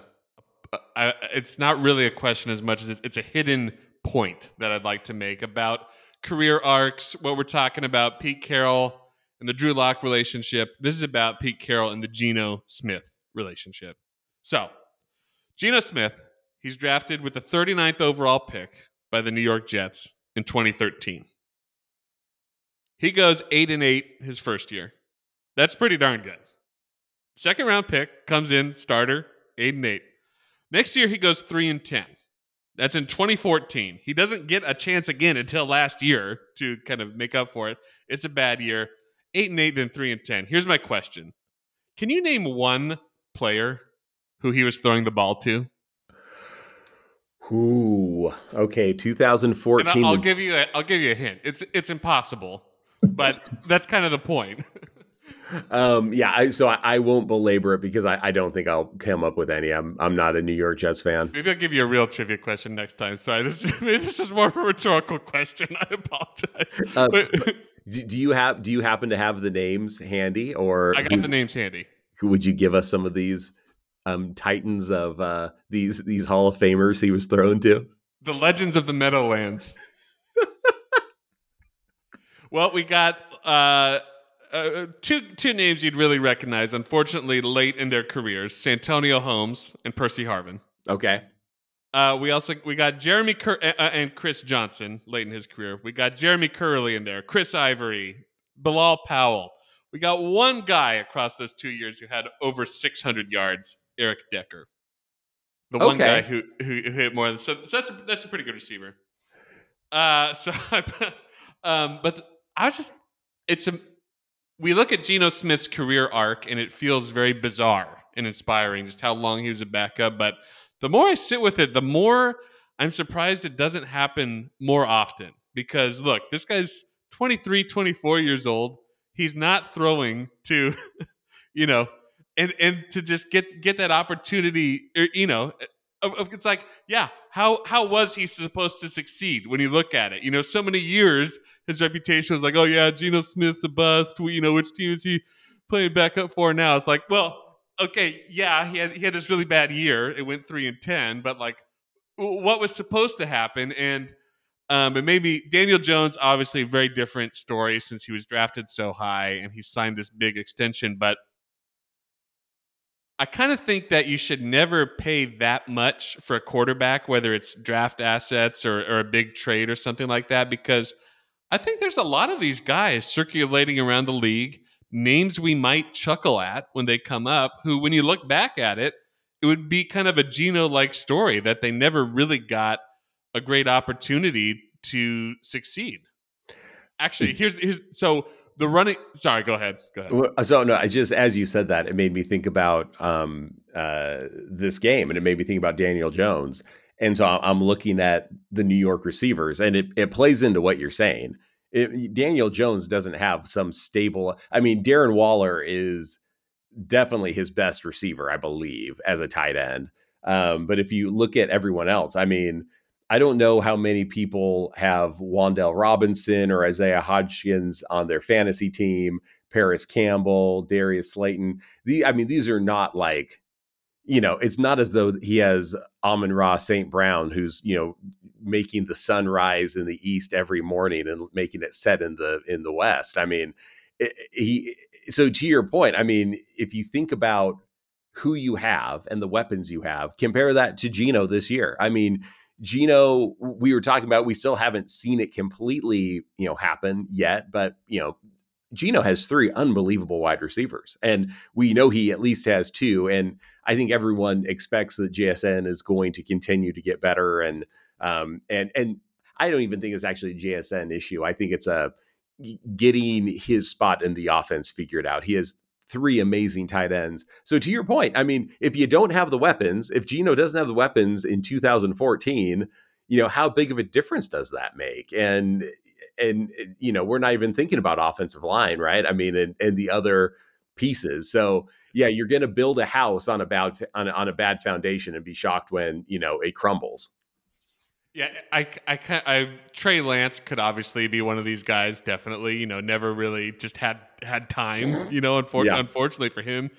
I, it's not really a question as much as it's, it's a hidden point that I'd like to make about career arcs. What we're talking about, Pete Carroll and the Drew Lock relationship. This is about Pete Carroll and the Geno Smith relationship. So, Geno Smith, he's drafted with the 39th overall pick by the New York Jets in 2013. He goes eight and eight his first year. That's pretty darn good. Second round pick comes in, starter, eight and eight. Next year he goes three and ten. That's in 2014. He doesn't get a chance again until last year to kind of make up for it. It's a bad year. Eight and eight, then three and ten. Here's my question: Can you name one player who he was throwing the ball to? Ooh, okay, 2014. And I'll, I'll give you a, I'll give you a hint. It's it's impossible, but that's kind of the point. um, yeah, I, so I, I, won't belabor it because I, I, don't think I'll come up with any. I'm I'm not a New York Jets fan. Maybe I'll give you a real trivia question next time. Sorry, this maybe this is more of a rhetorical question. I apologize. Uh, but, do you have do you happen to have the names handy or I got the names handy. Would you give us some of these um, titans of uh, these these Hall of Famers he was thrown to? The legends of the Meadowlands. Well, we got uh, uh, two two names you'd really recognize. Unfortunately, late in their careers, Santonio Holmes and Percy Harvin. Okay. Uh, we also we got Jeremy Cur- uh, uh, and Chris Johnson late in his career. We got Jeremy Kerley in there, Chris Ivory, Bilal Powell. We got one guy across those two years who had over 600 yards, Eric Decker. The one okay. guy who, who, who hit more than so, so that's a, that's a pretty good receiver. Uh, so um, but I was just it's a we look at Geno Smith's career arc and it feels very bizarre and inspiring just how long he was a backup. But the more I sit with it, the more I'm surprised it doesn't happen more often. Because look, this guy's 23, 24 years old. He's not throwing to, you know, and and to just get get that opportunity, er, you know, it's like, yeah, how how was he supposed to succeed when you look at it? You know, so many years his reputation was like, oh yeah, Geno Smith's a bust. You know, which team is he playing back up for now? It's like, well, okay, yeah, he had he had this really bad year. It went three and ten, but like, what was supposed to happen? And um, and maybe Daniel Jones, obviously, a very different story since he was drafted so high and he signed this big extension, but I kind of think that you should never pay that much for a quarterback, whether it's draft assets or, or, a big trade or something like that, because I think there's a lot of these guys circulating around the league, names we might chuckle at when they come up, who, when you look back at it, it would be kind of a Geno like story that they never really got a great opportunity to succeed. Actually, here's, here's so the running. Sorry, go ahead. Go ahead. So no, I just as you said that, it made me think about um, uh, this game, and it made me think about Daniel Jones. And so I'm looking at the New York receivers, and it it plays into what you're saying. It, Daniel Jones doesn't have some stable. I mean, Darren Waller is definitely his best receiver, I believe, as a tight end. Um, but if you look at everyone else, I mean, I don't know how many people have Wan'Dale Robinson or Isaiah Hodgins on their fantasy team, Parris Campbell, Darius Slayton. The I mean, these are not like, you know, it's not as though he has Amon-Ra St. Brown, who's, you know, making the sun rise in the east every morning and making it set in the in the west. I mean, he so to your point, I mean, if you think about who you have and the weapons you have, compare that to Geno this year. I mean, Geno, we were talking about, we still haven't seen it completely, you know, happen yet, but you know, Geno has three unbelievable wide receivers, and we know he at least has two. And I think everyone expects that JSN is going to continue to get better. And um, and and I don't even think it's actually a JSN issue. I think it's a getting his spot in the offense figured out. He has three amazing tight ends. So to your point, I mean, if you don't have the weapons, if Geno doesn't have the weapons in 2014, you know, how big of a difference does that make? And and you know, we're not even thinking about offensive line, right? I mean, and and the other pieces. So yeah, you're going to build a house on a bad on, on a bad foundation and be shocked when you know it crumbles. Yeah, I, I, I, Trey Lance could obviously be one of these guys. Definitely, you know, never really just had had time. You know, unfor- yeah. unfortunately for him.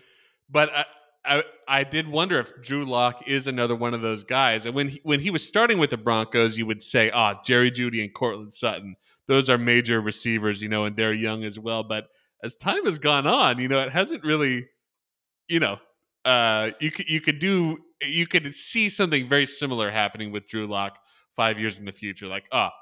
But I, I, I did wonder if Drew Lock is another one of those guys. And when he, when he was starting with the Broncos, you would say, "Ah, oh, Jerry Jeudy and Courtland Sutton. Those are major receivers, you know, and they're young as well." But as time has gone on, you know, it hasn't really, you know, uh, you could you could do you could see something very similar happening with Drew Lock five years in the future. Like, ah, oh,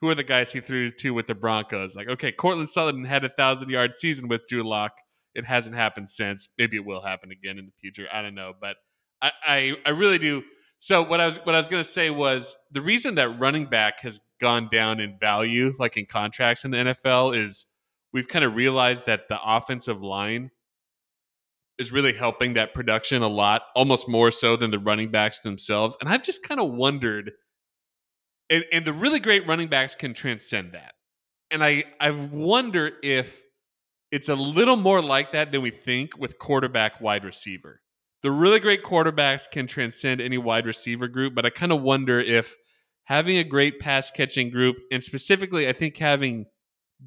who are the guys he threw to with the Broncos? Like, okay, Courtland Sutton had a thousand yard season with Drew Lock. It hasn't happened since. Maybe it will happen again in the future. I don't know, but I, I, I really do. So what I was what I was to say was the reason that running back has gone down in value, like in contracts in the NFL, is we've kind of realized that the offensive line is really helping that production a lot, almost more so than the running backs themselves. And I've just kind of wondered, and, and the really great running backs can transcend that. And I, I wonder if it's a little more like that than we think with quarterback wide receiver. The really great quarterbacks can transcend any wide receiver group, but I kind of wonder if having a great pass catching group, and specifically, I think having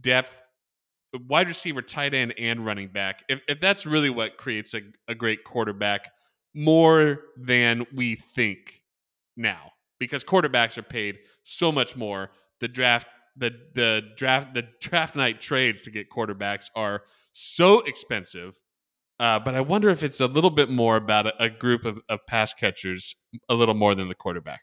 depth wide receiver, tight end, and running back. If, if that's really what creates a, a great quarterback, more than we think now, because quarterbacks are paid so much more. The draft, the the draft, the draft night trades to get quarterbacks are so expensive. Uh, but I wonder if it's a little bit more about a, a group of, of pass catchers, a little more than the quarterback.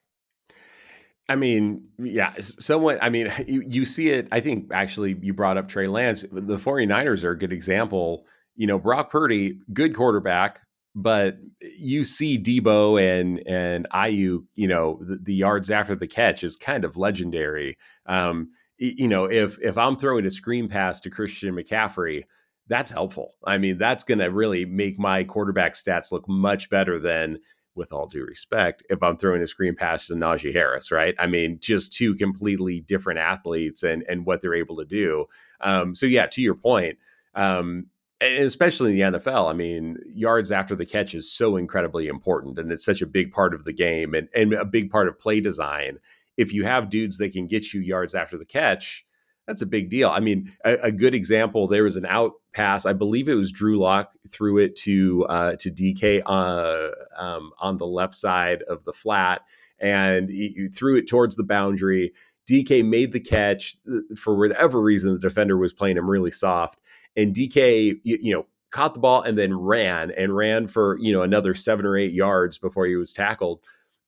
I mean, yeah, somewhat. I mean, you, you see it. I think actually you brought up Trey Lance. The 49ers are a good example. You know, Brock Purdy, good quarterback, but you see Deebo and and Aiyuk, you know, the, the yards after the catch is kind of legendary. Um, you know, if if I'm throwing a screen pass to Christian McCaffrey, that's helpful. I mean, that's going to really make my quarterback stats look much better than with all due respect, if I'm throwing a screen pass to Najee Harris, right? I mean, just two completely different athletes and and what they're able to do. Um, so yeah, to your point, um, especially in the NFL, I mean, yards after the catch is so incredibly important, and it's such a big part of the game and and a big part of play design. If you have dudes that can get you yards after the catch, that's a big deal. I mean, a, a, good example. There was an out pass. I believe it was Drew Lock threw it to uh, to DK uh, um, on the left side of the flat, and he, threw it towards the boundary. DK made the catch uh, for whatever reason. The defender was playing him really soft, and DK, you, you know, caught the ball and then ran and ran for you know another seven or eight yards before he was tackled.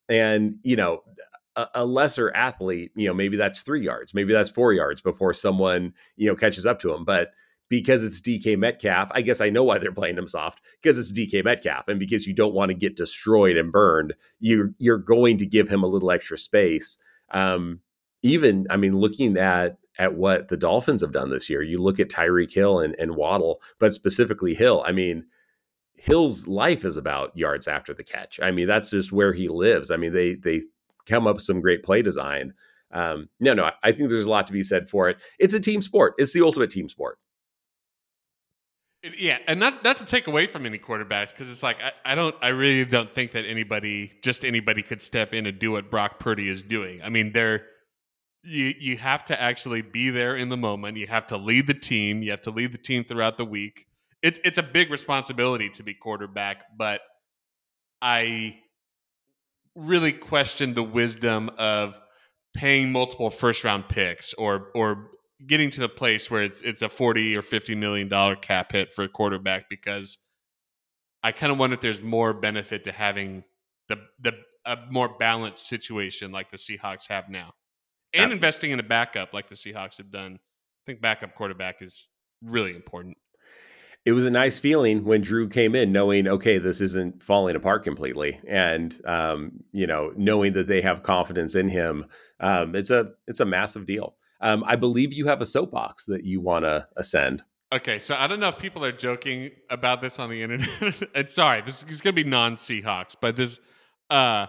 And you know, a, a, lesser athlete, you know, maybe that's three yards, maybe that's four yards before someone, you know, catches up to him. But because it's DK Metcalf, I guess I know why they're playing him soft because it's DK Metcalf, and because you don't want to get destroyed and burned, you're you're going to give him a little extra space. Um, even, I mean, looking at at what the Dolphins have done this year, you look at Tyreek Hill and, and Waddle, but specifically Hill. I mean, Hill's life is about yards after the catch. I mean, that's just where he lives. I mean, they they come up with some great play design. Um, no, no, I think there's a lot to be said for it. It's a team sport. It's the ultimate team sport. Yeah, and not not to take away from any quarterbacks because it's like I, I don't I really don't think that anybody just anybody could step in and do what Brock Purdy is doing. I mean, they're you you have to actually be there in the moment. You have to lead the team. You have to lead the team throughout the week. It's it's a big responsibility to be quarterback, but I really question the wisdom of paying multiple first round picks or or getting to the place where it's it's a 40 or 50 million dollar cap hit for a quarterback because I kind of wonder if there's more benefit to having the the a more balanced situation like the Seahawks have now. And investing in a backup like the Seahawks have done. I think backup quarterback is really important it was a nice feeling when Drew came in, knowing okay, this isn't falling apart completely, and um, you know, knowing that they have confidence in him. Um, it's a it's a massive deal. Um, I believe you have a soapbox that you want to ascend. Okay, so I don't know if people are joking about this on the internet. and sorry, this is going to be non Seahawks, but this. Uh,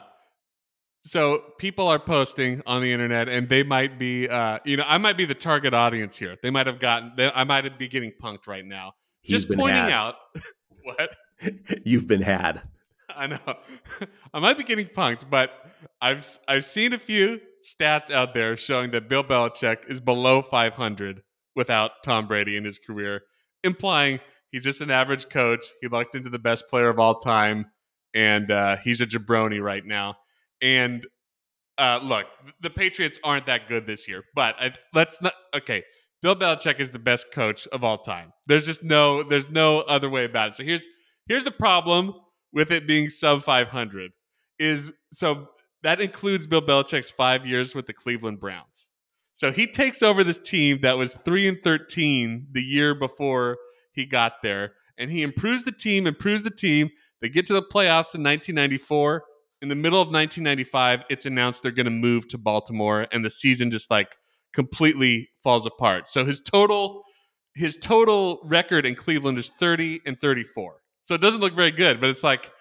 so people are posting on the internet, and they might be, uh, you know, I might be the target audience here. They might have gotten, they, I might be getting punked right now just pointing had. out what you've been had. I know. I might be getting punked, but I've I've seen a few stats out there showing that Bill Belichick is below 500 without Tom Brady in his career, implying he's just an average coach. He lucked into the best player of all time, and uh, he's a jabroni right now. And uh, look, the Patriots aren't that good this year, but I, let's not. Okay, Bill Belichick is the best coach of all time. There's just no there's no other way about it. So here's here's the problem with it being sub 500 is so that includes Bill Belichick's 5 years with the Cleveland Browns. So he takes over this team that was 3 and 13 the year before he got there and he improves the team, improves the team. They get to the playoffs in 1994. In the middle of 1995, it's announced they're going to move to Baltimore and the season just like completely falls apart. So his total his total record in Cleveland is 30 and 34. So it doesn't look very good, but it's like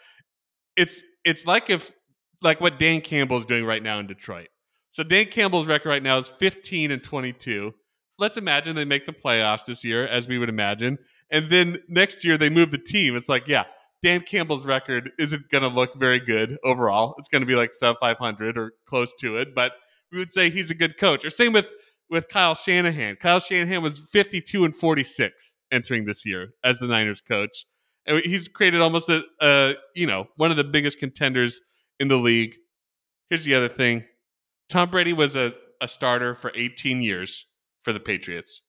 it's it's like if like what Dan Campbell is doing right now in Detroit. So Dan Campbell's record right now is 15 and 22. Let's imagine they make the playoffs this year, as we would imagine, and then next year they move the team. It's like, yeah, Dan Campbell's record isn't going to look very good overall. It's going to be like sub 500 or close to it, but we would say he's a good coach. Or same with with Kyle Shanahan. Kyle Shanahan was 52 and 46 entering this year as the Niners coach. And he's created almost a, a you know, one of the biggest contenders in the league. Here's the other thing. Tom Brady was a, a starter for 18 years for the Patriots.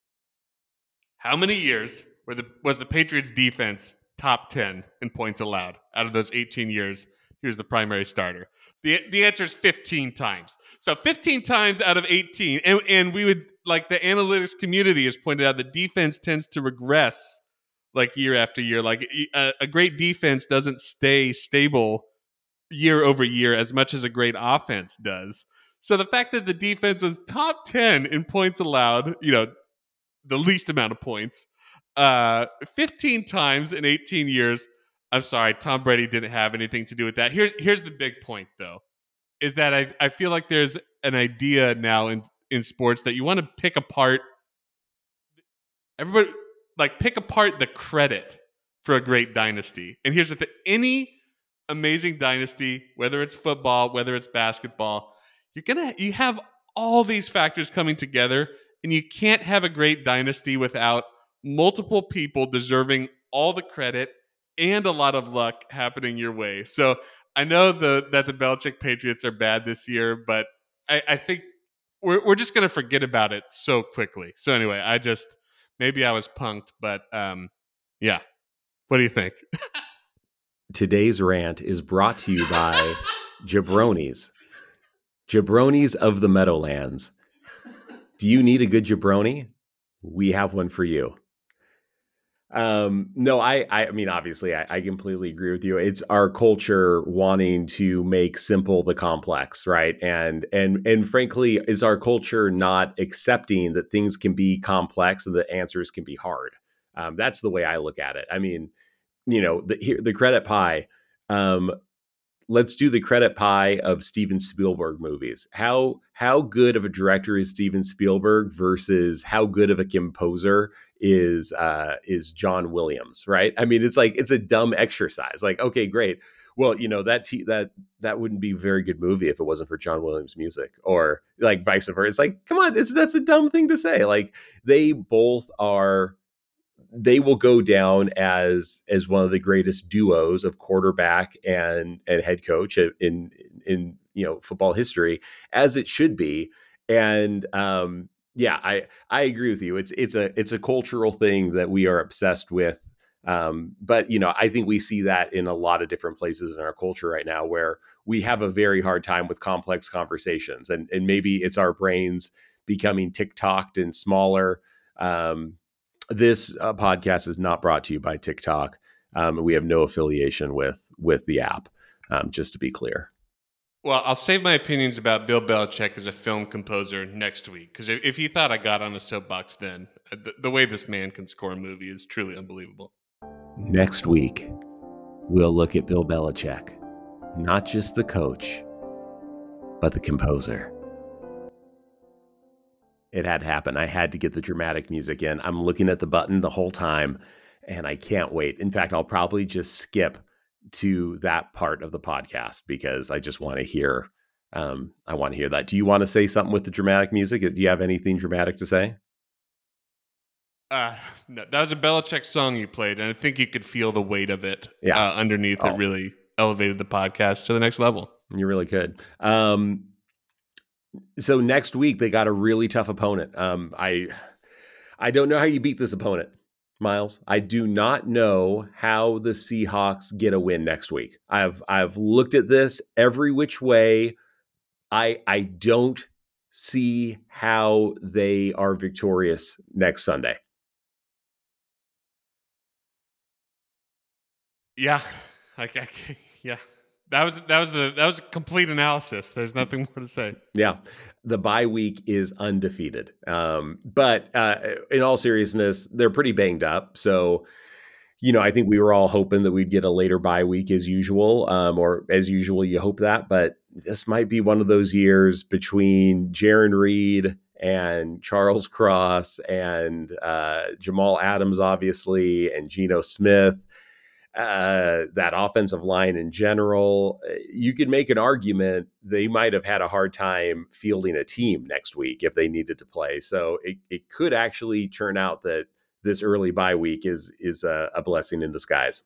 How many years were the was the Patriots defense top 10 in points allowed out of those 18 years? Here's the primary starter. The the answer is 15 times. So 15 times out of 18. And, and we would like the analytics community has pointed out the defense tends to regress like year after year. Like a, a great defense doesn't stay stable year over year as much as a great offense does. So the fact that the defense was top 10 in points allowed, you know, the least amount of points, uh, 15 times in 18 years I'm sorry, Tom Brady didn't have anything to do with that. Here's here's the big point though, is that I, I feel like there's an idea now in in sports that you want to pick apart everybody like pick apart the credit for a great dynasty. And here's the thing any amazing dynasty, whether it's football, whether it's basketball, you're gonna you have all these factors coming together, and you can't have a great dynasty without multiple people deserving all the credit and a lot of luck happening your way. So I know the that the Belichick Patriots are bad this year, but I, I think we're we're just gonna forget about it so quickly. So anyway, I just maybe I was punked, but um, yeah. What do you think? Today's rant is brought to you by Jabronis. Jabronis of the Meadowlands. Do you need a good jabroni? We have one for you. Um, no, I, I mean, obviously, I, I, completely agree with you. It's our culture wanting to make simple the complex, right? And and and frankly, is our culture not accepting that things can be complex and the answers can be hard? Um, that's the way I look at it. I mean, you know, the here, the credit pie. Um, let's do the credit pie of Steven Spielberg movies. How how good of a director is Steven Spielberg versus how good of a composer is uh, is John Williams, right? I mean, it's like it's a dumb exercise. Like, okay, great. Well, you know that t- that that wouldn't be a very good movie if it wasn't for John Williams' music, or like vice versa. It's like, come on, it's that's a dumb thing to say. Like, they both are they will go down as as one of the greatest duos of quarterback and and head coach in in you know football history as it should be. And um yeah i i agree with you. It's it's a it's a cultural thing that we are obsessed with. Um but you know i think we see that in a lot of different places in our culture right now where we have a very hard time with complex conversations. And and maybe it's our brains becoming tick tocked and smaller um this uh, podcast is not brought to you by TikTok. Um, we have no affiliation with with the app. Um, just to be clear. Well, I'll save my opinions about Bill Belichick as a film composer next week because if, if you thought I got on a soapbox then, uh, the, the way this man can score a movie is truly unbelievable. Next week, we'll look at Bill Belichick, not just the coach, but the composer it had happened. I had to get the dramatic music in. I'm looking at the button the whole time and I can't wait. In fact, I'll probably just skip to that part of the podcast because I just want to hear um, I want to hear that. Do you want to say something with the dramatic music? Do you have anything dramatic to say? Uh, no, that was a Belichick song you played, and I think you could feel the weight of it yeah. uh, underneath. Oh. It really elevated the podcast to the next level. You really could. Um, so next week they got a really tough opponent. Um, I I don't know how you beat this opponent, Miles. I do not know how the Seahawks get a win next week. I've I've looked at this every which way. I I don't see how they are victorious next Sunday. Yeah, I, I, yeah. That was that was the that was a complete analysis. There's nothing more to say. Yeah, the bye week is undefeated. Um, but uh, in all seriousness, they're pretty banged up. So, you know, I think we were all hoping that we'd get a later bye week as usual, um, or as usual, you hope that. But this might be one of those years between Jarran Reed and Charles Cross and uh, Jamal Adams, obviously, and Geno Smith uh, that offensive line in general, uh, you could make an argument they might have had a hard time fielding a team next week if they needed to play. So it, it could actually turn out that this early bye week is is a, a blessing in disguise.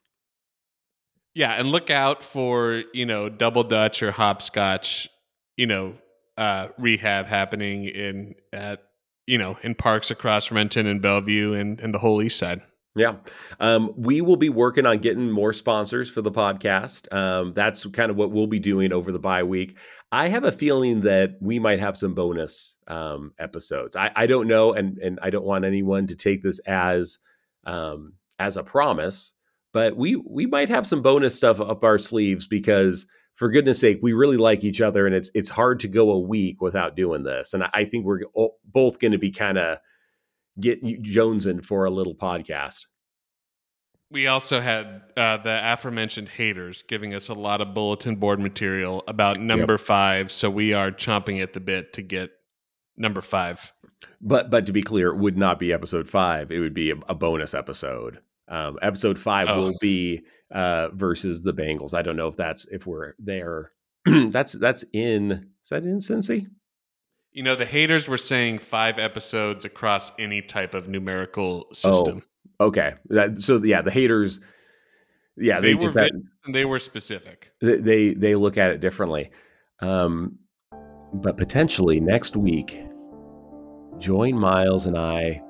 Yeah, and look out for you know double dutch or hopscotch, you know, uh, rehab happening in at you know in parks across Renton and Bellevue and, and the whole East Side. Yeah. Um, we will be working on getting more sponsors for the podcast. Um, that's kind of what we'll be doing over the bye week. I have a feeling that we might have some bonus um, episodes. I, I, don't know, and and I don't want anyone to take this as um, as a promise, but we we might have some bonus stuff up our sleeves because for goodness sake, we really like each other, and it's it's hard to go a week without doing this. And I think we're both going to be kind of get jonesing for a little podcast. We also had uh, the aforementioned haters giving us a lot of bulletin board material about number yep. five, so we are chomping at the bit to get number five. But but to be clear, it would not be episode five. It would be a, a bonus episode. Um, episode five oh. will be uh, versus the Bengals. I don't know if that's if we're there. that's that's in is that in Cincy? You know, the haters were saying five episodes across any type of numerical system. Oh, okay. That, so yeah, the haters, yeah, they, they were that, they were specific. They, they look at it differently. Um, but potentially next week, join Miles and I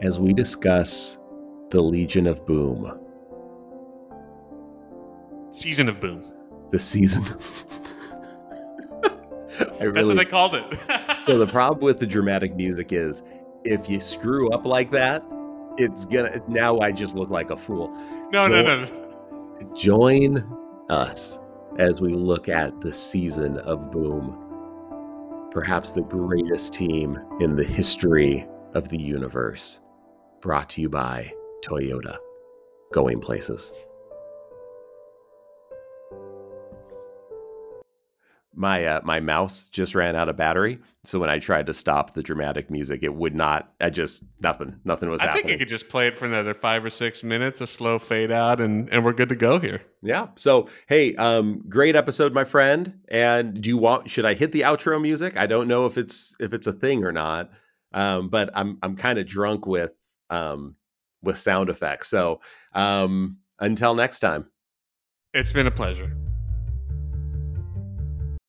as we discuss the Legion of Boom. Season of Boom. The season. really, That's what they called it. so the problem with the dramatic music is if you screw up like that, it's gonna now I just look like a fool. No, join, no, no. Join us as we look at the season of Boom. Perhaps the greatest team in the history of the universe. Brought to you by Toyota. Going places. My uh, my mouse just ran out of battery. So when I tried to stop the dramatic music, it would not. I just nothing. Nothing was happening. I happening. think you could just play it for another five or six minutes, a slow fade out, and and we're good to go here. Yeah. So hey, um, great episode, my friend. And do you want? Should I hit the outro music? I don't know if it's if it's a thing or not. Um, but I'm I'm kind of drunk with um with sound effects. So um, until next time. It's been a pleasure.